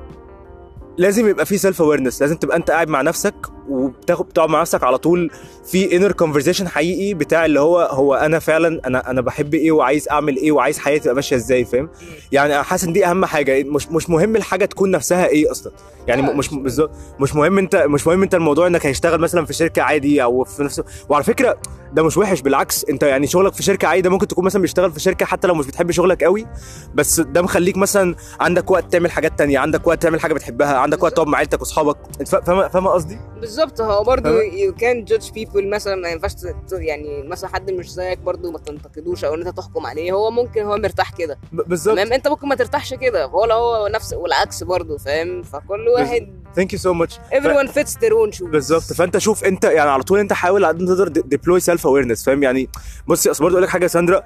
لازم يبقى في self awareness لازم تبقى أنت قاعد مع نفسك وبتاخد بتقعد مع نفسك على طول في inner conversation حقيقي بتاع اللي هو هو أنا فعلا أنا أنا بحب إيه وعايز أعمل إيه وعايز حياتي تبقى ماشية إزاي فاهم؟ يعني أنا حاسس إن دي أهم حاجة. مش مش مهم الحاجة تكون نفسها إيه أصلا. يعني مش مش- بالظبط. مش مهم انت مش مهم أنت الموضوع إنك هيشتغل مثلا في شركة عادي أو في نفس وعلى فكرة ده مش وحش بالعكس أنت يعني شغلك في شركة عادي ده ممكن تكون مثلا بيشتغل في شركة حتى لو مش بتحب شغلك قوي بس ده مخليك مثلا عندك وقت تعمل حاجات تانية عندك وقت تعمل حاجة بتحبها عندك وقت تقعد مع عيلتك وأصحابك. أنت فا- فاهمه فاهمة قصدي؟ بالظبط هو برضه you can't judge people مثلا ما ينفعش يعني مثلا حد مش زيك برضه ما تنتقدوش أو إن أنت تحكم عليه هو ممكن هو مرتاح كده. بالظبط. تمام؟ أنت ممكن ما ترتاحش كده ولا هو نفس والعكس برضه فاهم؟ فكل واحد thank you so much everyone fits their own shoes. بالظبط. فأنت شوف أنت يعني على طول أنت حاول على قد ما تقدر deploy self awareness فاهم؟ يعني بصي أصل برضه أقول لك حاجة يا ساندرا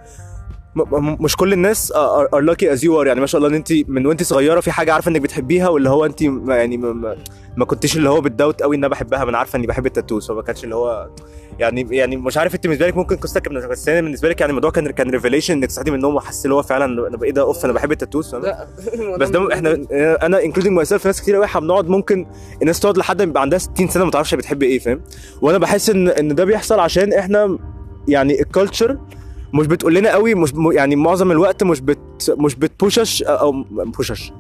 مش كل الناس are lucky as you are يعني ما شاء الله إن انت من وانت صغيرة في حاجة عارفة إنك بتحبيها واللي هو انت يعني ما, ما, ما كنتش اللي هو بتدوت قوي إن أنا بحبها. ما أنا عارفة إني بحب ال tattoos فما كانش اللي هو يعني يعني مش عارف أنت بالنسبة لك ممكن قصتك بس أنا بالنسبة لك يعني الموضوع كان كان revelation إنك صحيتي من النوم وحسيت اللي هو فعلا أنا إيه ده أوف أنا بحب ال tattoos بس ده إحنا أنا including myself ناس كتير قوي إحنا بنقعد ممكن الناس تقعد لحد ما يبقى عندها 60 سنة ما تعرفش بتحب إيه فاهم؟ وأنا بحس إن إن ده بيحصل عشان إحنا يعني ال culture مش بتقول لنا قوي مش يعني معظم الوقت مش بت مش بت push أو push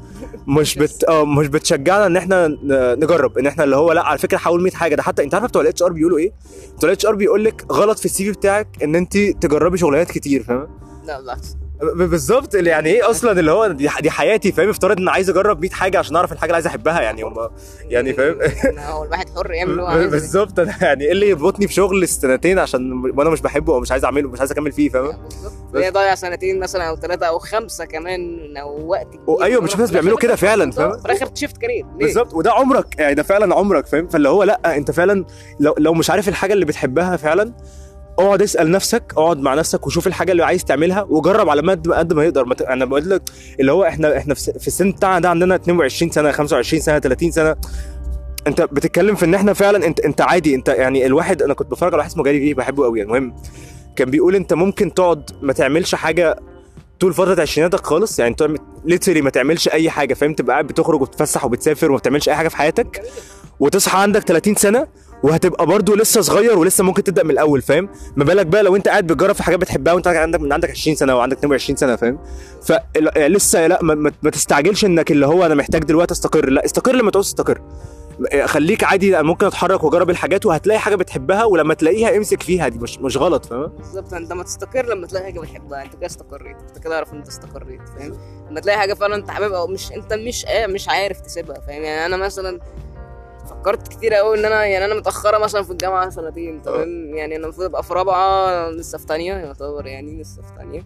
مش بت آه مش بتشجعنا إن إحنا نجرب إن إحنا اللي هو لأ على فكرة حاول 100 حاجة ده حتى أنت عارف بتوع ال HR بيقولوا إيه؟ بتوع ال HR بيقول لك غلط في ال CV بتاعك إن أنت تجربي شغلانات كتير فاهم؟ لا بالعكس بالظبط اللي يعني إيه أصلا اللي هو دي, حياتي فاهم؟ افترض إن عايز أجرب 100 حاجة عشان أعرف الحاجة اللي عايز أحبها يعني هم يعني فاهم؟ هو الواحد حر يعمل اللي هو عايزه. بالظبط أنا يعني إيه اللي يربطني في شغل سنتين عشان وأنا مش بحبه أو مش عايز أعمله مش عايز أكمل فيه فاهم؟ بالظبط. هي ضايع سنتين مثلا أو ثلاثة أو خمسة كمان أو وقت كبير أيوه مش ناس بيعملوا كده فعلا فاهم؟ في الآخر تشيفت كارير؟ بالظبط وده عمرك يعني ده فعلا عمرك فاهم؟ فاللي هو لأ أنت فعلا لو لو مش عارف الحاجة اللي بتحبها فعلا اقعد اسأل نفسك اقعد مع نفسك وشوف الحاجة اللي عايز تعملها وجرب على قد قد ما يقدر. ما ت- أنا بقول لك اللي هو إحنا إحنا في السن بتاعنا ده عندنا 22 سنة 25 سنة 30 سنة. أنت بتتكلم في إن إحنا فعلا انت أنت عادي. أنت يعني الواحد أنا كنت بتفرج على واحد اسمه جاري في بحبه قوي المهم كان بيقول أنت ممكن تقعد ما تعملش حاجة طول فترة عشريناتك خالص. يعني انت ليترلي ما تعملش أي حاجة فاهم؟ تبقى قاعد بتخرج وبتتفسح وبتسافر وما بتعملش أي حاجة في حياتك. وتصحى عندك 30 سنة وهتبقى برضو لسه صغير ولسه ممكن تبدأ من الأول فاهم؟ ما بالك بقى لو انت قاعد بتجرب في حاجات بتحبها وانت عندك من عندك 20 سنة وعندك 22 سنة فاهم؟ فلسه لا ما, ما- تستعجلش إنك اللي هو أنا محتاج دلوقتي أستقر لا استقر لما تعوز تستقر خليك عادي ممكن أتحرك وأجرب الحاجات وهتلاقي حاجة بتحبها ولما تلاقيها امسك فيها دي مش مش غلط فاهم؟ بالظبط انت لما تستقر لما تلاقي حاجة بتحبها انت كده استقريت انت كده عارف إن انت استقريت فاهم؟ لما تلاقي حاجة فعلا انت حاببها مش انت مش مش عارف تسيبها فاهم؟ يعني أنا مثلا فكرت كتير قوي إن أنا يعني أنا متأخرة مثلا في الجامعة سنتين تمام؟ يعني أنا المفروض أبقى في رابعة لسه في تانية يعتبر يعني لسه في تانية.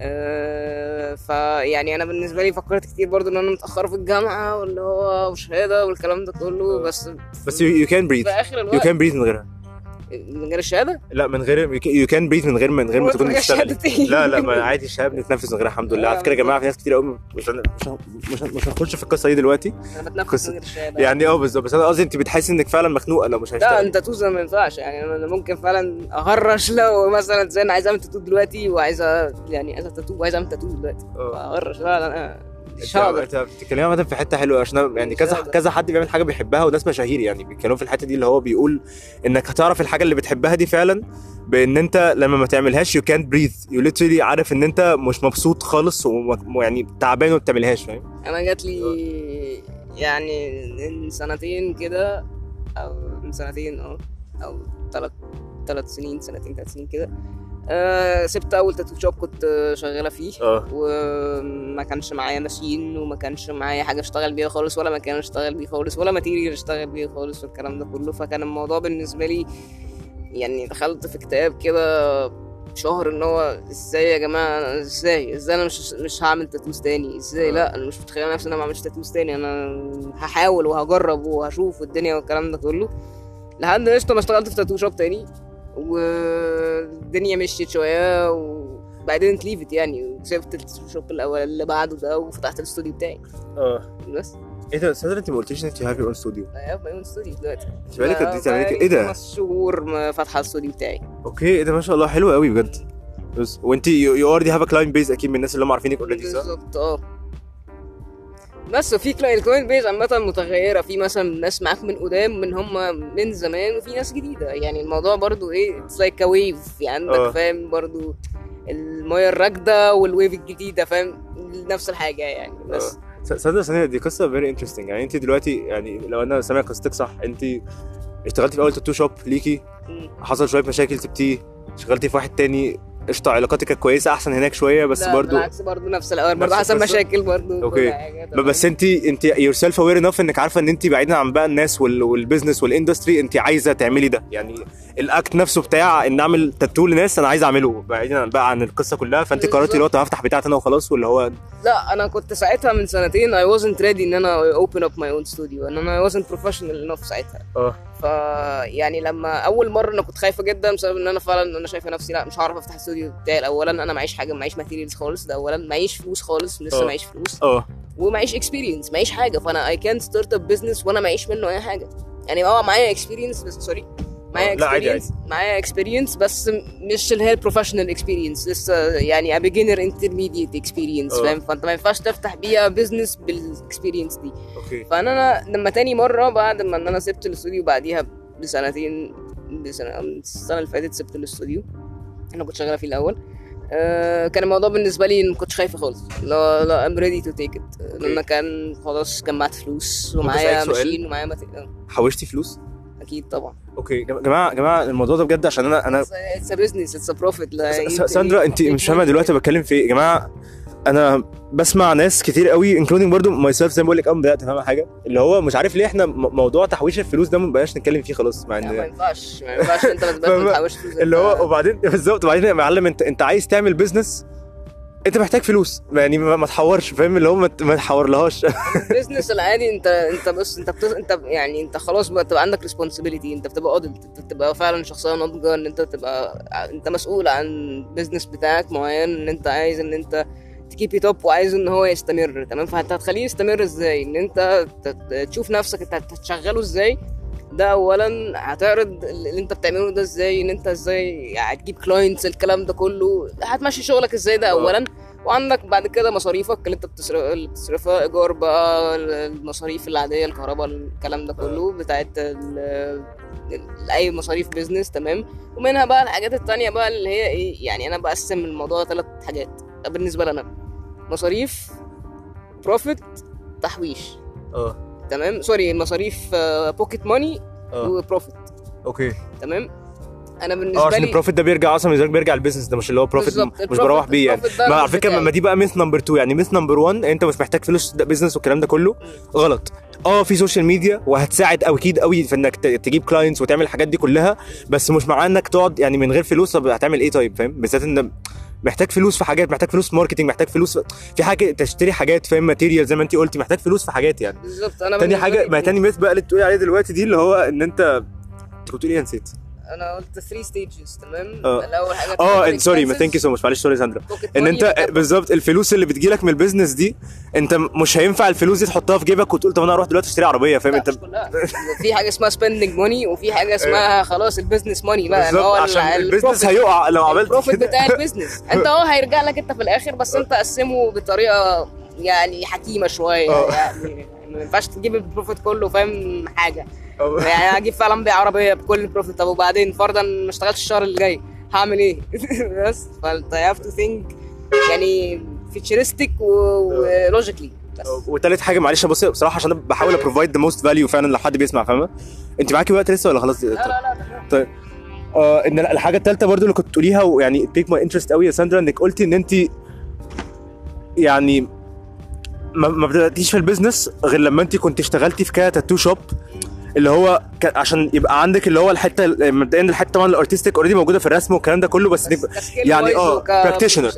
أه فيعني أنا بالنسبة لي فكرت كتير برضو إن أنا متأخرة في الجامعة واللي هو وشهادة والكلام ده كله آه. بس بس يو كان بريث يو كان بريث من غيرها. من غير الشهادة؟ لا من غير يو كان بريث من غير من غير ما تكون بتشتغل شهادتين. لا لا ما عادي الشباب نتنفس من غيرها الحمد لله. على فكرة يا جماعة في ناس كتير قوي مش مش مش هن- مش هنخش في القصة دي دلوقتي. أنا بتنفس من غير الشهاده يعني آه بالظبط. بس أنا قصدي أنت بتحسي إنك فعلا مخنوقة لو مش لا هيشتغل. أنت توزن ما ينفعش. يعني أنا ممكن فعلا أهرش لو مثلا زي أنا عايز أعمل تاتو دلوقتي وعايزه يعني عايزه تاتو وعايز أعمل تاتو دلوقتي. آه. أهرش. لا انت بتتكلمي في حتة حلوة عشان يعني كذا. كذا حد بيعمل حاجة بيحبها وناس مشاهير يعني بيتكلموا في الحتة دي اللي هو بيقول إنك هتعرف الحاجة اللي بتحبها دي فعلا بإن أنت لما ما تعملهاش يو كانت بريث يو ليترلي عارف إن أنت مش مبسوط خالص ويعني تعبان وما بتعملهاش فاهم؟ أنا جات لي يعني من سنتين كده أو من سنتين آه أو ثلاث ثلاث سنين سنتين ثلاث سنين كده آه سبت أول tattoo shop كنت شغالة فيه. آه. وما كانش معايا machine وما كانش معايا حاجة أشتغل بيها خالص ولا مكان أشتغل بيه خالص ولا material أشتغل بيه خالص والكلام ده كله. فكان الموضوع بالنسبة لي يعني دخلت في اكتئاب كده شهر إن هو إزاي يا جماعة إزاي إزاي أنا مش مش هعمل tattoos تاني؟ إزاي؟ آه. لا أنا مش متخيل نفسي إن أنا ما أعملش tattoos تاني. أنا هحاول وهجرب وهشوف الدنيا والكلام ده كله. لحد قشطة ما اشتغلت في tattoo shop تاني. والدنيا مشيت شوية وبعدين ات left يعني. وسبت ال shop الأول اللي بعده ده وفتحت الاستوديو بتاعي. آه. بس. إيه ده؟ صدق أنت ما قلتيش إن أنت have your own studio I have my own studio دلوقتي. إنت بقالك قد إيه تعملي كده؟ إيه ده؟ خمس شهور فاتحة الاستوديو بتاعي. okay إيه ده؟ ما شاء الله حلو قوي بجد. بس وأنت you already have a client base أكيد من الناس اللي هم عارفينك already صح؟ بالظبط آه. بس client ال client base عامة متغيرة. في مثلا ناس معاك من قدام من هم من زمان وفي ناس جديدة. يعني الموضوع برضو إيه it's like wave يعني. عندك فاهم؟ برضو المية الراكدة وال wave الجديدة فاهم؟ نفس الحاجة يعني بس. س- صدق ثانية دي قصة very interesting يعني انت دلوقتي يعني لو أنا سامع قصتك صح انت اشتغلتي في أول tattoo shop ليكي. حصل شوية مشاكل سبتيه اشتغلتي في واحد تاني قشطة علاقاتك كانت كويسة أحسن هناك شوية بس لا، برضو بالعكس برضو نفس الأول برضو حصل؟ مشاكل برضو okay. بس أنت أنت yourself aware enough إنك عارفة إن أنت بعيدا عن بقى الناس وال- والبيزنس وال industry أنت عايزة تعملي ده. يعني ال act نفسه بتاع إن أعمل تاتو لناس أنا عايز أعمله بعيدا عن بقى عن القصة كلها. فأنت قررتي اللي هو هفتح بتاعتي أنا وخلاص واللي هو لا أنا كنت ساعتها من سنتين I wasn't ready إن أنا open up my own studio إن أنا I wasn't professional enough ساعتها. آه. ف يعني لما أول مرة أنا كنت خايفة جدا بسبب إن أنا فعلا أنا شايفة نفسي لأ مش هعرف أفتح الاستوديو بتاعي اولا أنا معيش حاجة معيش materials خالص ده اولا. معيش فلوس خالص لسه أه. معيش فلوس. أه. ومعيش experience معيش حاجة. فأنا اي كانت ستارت اب بزنس وأنا معيش منه أي حاجة. يعني أه معايا experience بس sorry معايا experience معايا experience بس مش اللي هي ال professional experience لسه يعني beginner intermediate experience آه. فاهم؟ فأنت ما ينفعش تفتح بيها business بال experience دي. okay. فأنا لما تاني مرة بعد ما إن أنا سبت الاستوديو بعديها بسنتين بسنة السنة اللي فاتت سبت الاستوديو أنا كنت شغالة فيه الأول. آه كان الموضوع بالنسبة لي ما كنتش خايفة خالص. لا لا I'm ready to take it لما كان خلاص جمعت فلوس ومعايا؟ ماشين ومعايا مت... آه، حوشتي فلوس؟ أكيد طبعا. okay يا جماعة يا جماعة الموضوع ده بجد عشان أنا أنا it's business it's profit ساندرا انت مش فاهمة دلوقتي بتكلم في إيه. يا جماعة أنا بسمع ناس كتير قوي including برضو myself زي ما بقول لك اول بدات افهم حاجة؟ اللي هو مش عارف ليه إحنا موضوع تحويش الفلوس ده ما بقاش نتكلم فيه خلاص مع لا، ما ان ينفعش ما ينفعش أنت ما- تحوش فلوس اللي هو وبعدين بالظبط وبعدين يا معلم أنت أنت عايز تعمل business انت محتاج فلوس. يعني ما تحورش فاهم؟ اللي هو ما تحورلهاش. ال business العادي انت انت بس انت بتز... انت يعني انت خلاص بقى تبقى عندك responsibility انت بتبقى adult انت بتبقى فعلا شخصية ناضجة ان انت تبقى انت مسؤول عن business بتاعك معين ان انت عايز ان انت ت keep it up وعايز ان هو يستمر تمام؟ فانت هتخليه يستمر إزاي؟ ان انت تشوف نفسك انت هتشغله إزاي ده اولا هتعرض اللي أنت بتعمله ده إزاي؟ إن أنت إزاي هتجيب clients الكلام ده كله؟ هتمشي شغلك إزاي ده آه. اولا؟ وعندك بعد كده مصاريفك اللي أنت بتصرفها إيجار بقى المصاريف العادية الكهرباء الكلام ده كله بتاعت ال- ال- أي مصاريف business تمام؟ ومنها بقى الحاجات التانية بقى اللي هي إيه يعني أنا بقسم الموضوع ثلاث حاجات. بالنسبة لنا مصاريف profit تحويش. آه. تمام؟ sorry مصاريف pocket money آه. و profit okay. تمام؟ أنا آه بالنسبة عشان لي ال profit ده بيرجع أصلا بالنسبة لك بيرجع ال business ده مش اللي هو profit مش بروح بيه يعني. ده ما على فكرة. ما دي بقى myth number 2 يعني. myth number 1 أنت مش محتاج فلوس تبدا business والكلام ده كله. غلط. آه في social media وهتساعد أكيد قوي في إنك تجيب clients وتعمل الحاجات دي كلها بس مش مع إنك تقعد يعني من غير فلوس. طب هتعمل إيه طيب؟ فاهم؟ بالذات إن محتاج فلوس في حاجات محتاج فلوس marketing محتاج فلوس في, في حاجة تشتري حاجات فاهم material زي ما انت قلتي محتاج فلوس في حاجات يعني. بالظبط. أنا تاني حاجة ما تاني myth بقى اللي بتقولي عليه دلوقتي دي اللي هو إن أنت أنت كنت بتقولي إيه نسيت؟ أنا قلت 3 stages تمام. الأول حاجة آه sorry ما thank you so much معلش sorry ساندرا. إن أنت بالظبط الفلوس اللي بتجيلك من ال business دي أنت مش هينفع الفلوس دي تحطها في جيبك وتقول طب أنا أروح دلوقتي أشتري عربية فاهم؟ أنت في حاجة اسمها spending money وفي حاجة اسمها خلاص ال business money بقى اللي هو عشان ال- ال business. هيقع لو عملت ال profit. بتاع ال business أنت آه هيرجع لك أنت في الآخر بس أنت قسمه بطريقة يعني حكيمة شوية آه. يعني. ما ينفعش تجيب ال profit كله فاهم؟ حاجة. يعني أجيب فعلا بيع عربيه بكل ال profit. طب وبعدين فرضا ما اشتغلتش الشهر اللي جاي هعمل إيه؟ بس. فأنت have to think يعني futuristic و logically بس. وتالت حاجة معلش بص بصراحة عشان بحاول ا provide the most value فعلا لو حد بيسمع فاهمة؟ أنت معاكي وقت لسه ولا خلاص؟ لا لا لا. طيب. آه إن الحاجة الثالثه برضو اللي كنت تقوليها ويعني pique my interest قوي يا ساندرا إنك قلتي إن أنت يعني ما بدأتيش في ال business غير لما انت كنت اشتغلتي في كده tattoo shop اللي هو عشان يبقى عندك اللي هو الحتة مبدئيا الحتة طبعا ال artistic already موجودة في الرسم والكلام ده كله بس, بس يعني آه practitioner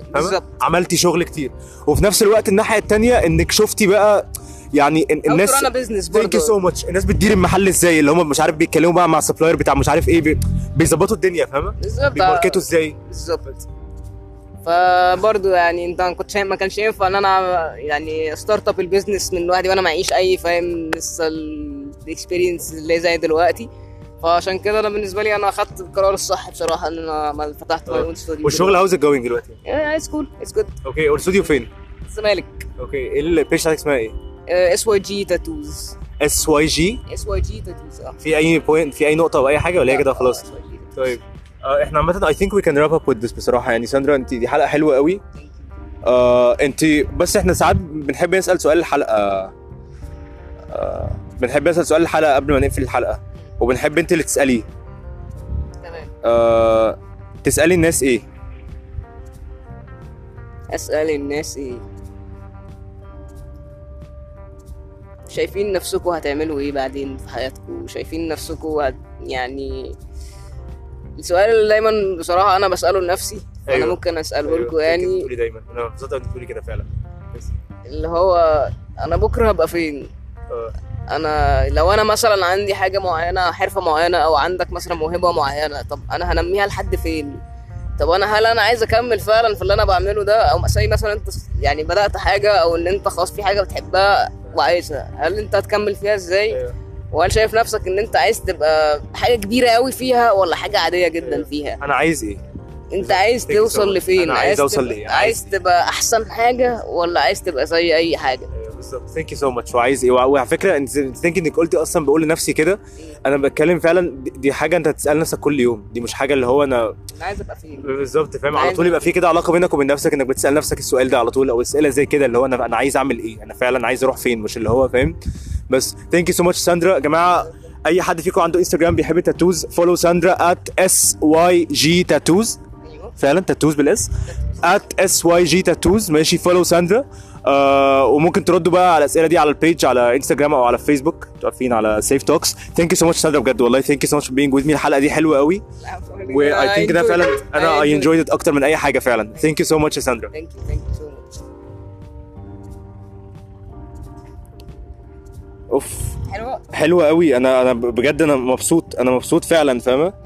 عملتي شغل كتير. وفي نفس الوقت الناحية الثانية انك شفتي بقى يعني ال- الناس أنا business thank you so much الناس بتدير المحل إزاي؟ اللي هم مش عارف بيتكلموا بقى مع ال supplier بتاع مش عارف إيه بي- بيظبطوا الدنيا فاهمة؟ بالظبط. بي market وا إزاي؟ بالظبط. فبرضه يعني انت ما كنتش ما كانش ينفع ان أنا يعني start up ال business من لوحدي وأنا معيش اي فاهم؟ لسه ال experience اللي زي دلوقتي. فعشان كده أنا بالنسبة لي أنا اخدت القرار الصح بصراحة ان أنا ما فتحت my. own studio والشغل how's going دلوقتي؟ it's cool it's good okay والاستوديو فين؟ الزمالك أوكي البيج بتاعتك اسمها إيه؟ SYG Tattoos SYG SYG Tattoos آه. في أي point في أي نقطة أو أي حاجة ولا هي كده؟ خلاص. tattoos. طيب. آه إحنا عامة I think we can wrap up with this بصراحة. يعني ساندرا أنت دي حلقة حلوة قوي. آه أنت بس إحنا ساعات بنحب نسأل سؤال الحلقة آه بنحب نسأل سؤال الحلقة قبل ما نقفل الحلقة وبنحب أنت اللي تسأليه. تمام. آه تسألي الناس إيه؟ أسأل الناس إيه؟ شايفين نفسكم هتعملوا إيه بعدين في حياتكم شايفين نفسكم هت... يعني السؤال اللي دايما بصراحة أنا بسأله لنفسي أيوة. أنا ممكن أسأله أيوة، لكم يعني بتقولي دايما أنا مبسوط انك بتقولي كده فعلا بس. اللي هو أنا بكرة هبقى فين آه. أنا لو أنا مثلا عندي حاجة معينة حرفة معينة أو عندك مثلا موهبة معينة طب أنا هنميها لحد فين طب أنا هل أنا عايز أكمل فعلا في اللي أنا بعمله ده أو زي مثلا أنت يعني بدأت حاجة أو إن أنت خلاص في حاجة بتحبها وعايزها هل أنت هتكمل فيها إزاي أيوة. وهل شايف نفسك إن أنت عايز تبقى حاجة كبيرة قوي فيها ولا حاجة عادية جدا فيها أنا عايز إيه أنت عايز توصل. لفين عايز أوصل تبقى- لإيه؟ عايز عايز- تبقى أحسن حاجة ولا عايز تبقى زي أي حاجة بالظبط thank you so much وعايز إيه وعلى فكرة انت thanks إنك قلتي أصلا بقول لنفسي كده أنا بتكلم فعلا دي- حاجة أنت هتسأل نفسك كل يوم. دي مش حاجة اللي هو أنا أنا عايز أبقى فين بالظبط فاهم؟ على طول يبقى في كده علاقة بينك وبين نفسك إنك بتسأل نفسك السؤال ده على طول أو أسئلة زي كده اللي هو أنا أنا عايز أعمل إيه؟ أنا فعلا عايز أروح فين؟ مش اللي هو فاهم؟ بس thank you so much ساندرا. يا جماعة أي حد فيكم عنده انستجرام بيحب ال tattoos follow ساندرا at SYG tattoos فعلا tattoos بال S. At SYG tattoos ماشي follow ساندرا. آه وممكن تردوا بقى على الأسئلة دي على ال page على انستجرام أو على فيسبوك أنتوا عارفين على Safe Talks thank you so much ساندرا بجد والله. thank you so much being with me الحلقة دي حلوة قوي. و I think ده فعلا أنا I enjoyed it أكتر من أي حاجة فعلا. thank you so much يا ساندرا. thank you thank you so much أوف. حلوة. حلوة قوي. أنا أنا بجد أنا مبسوط أنا مبسوط فعلا فاهمة؟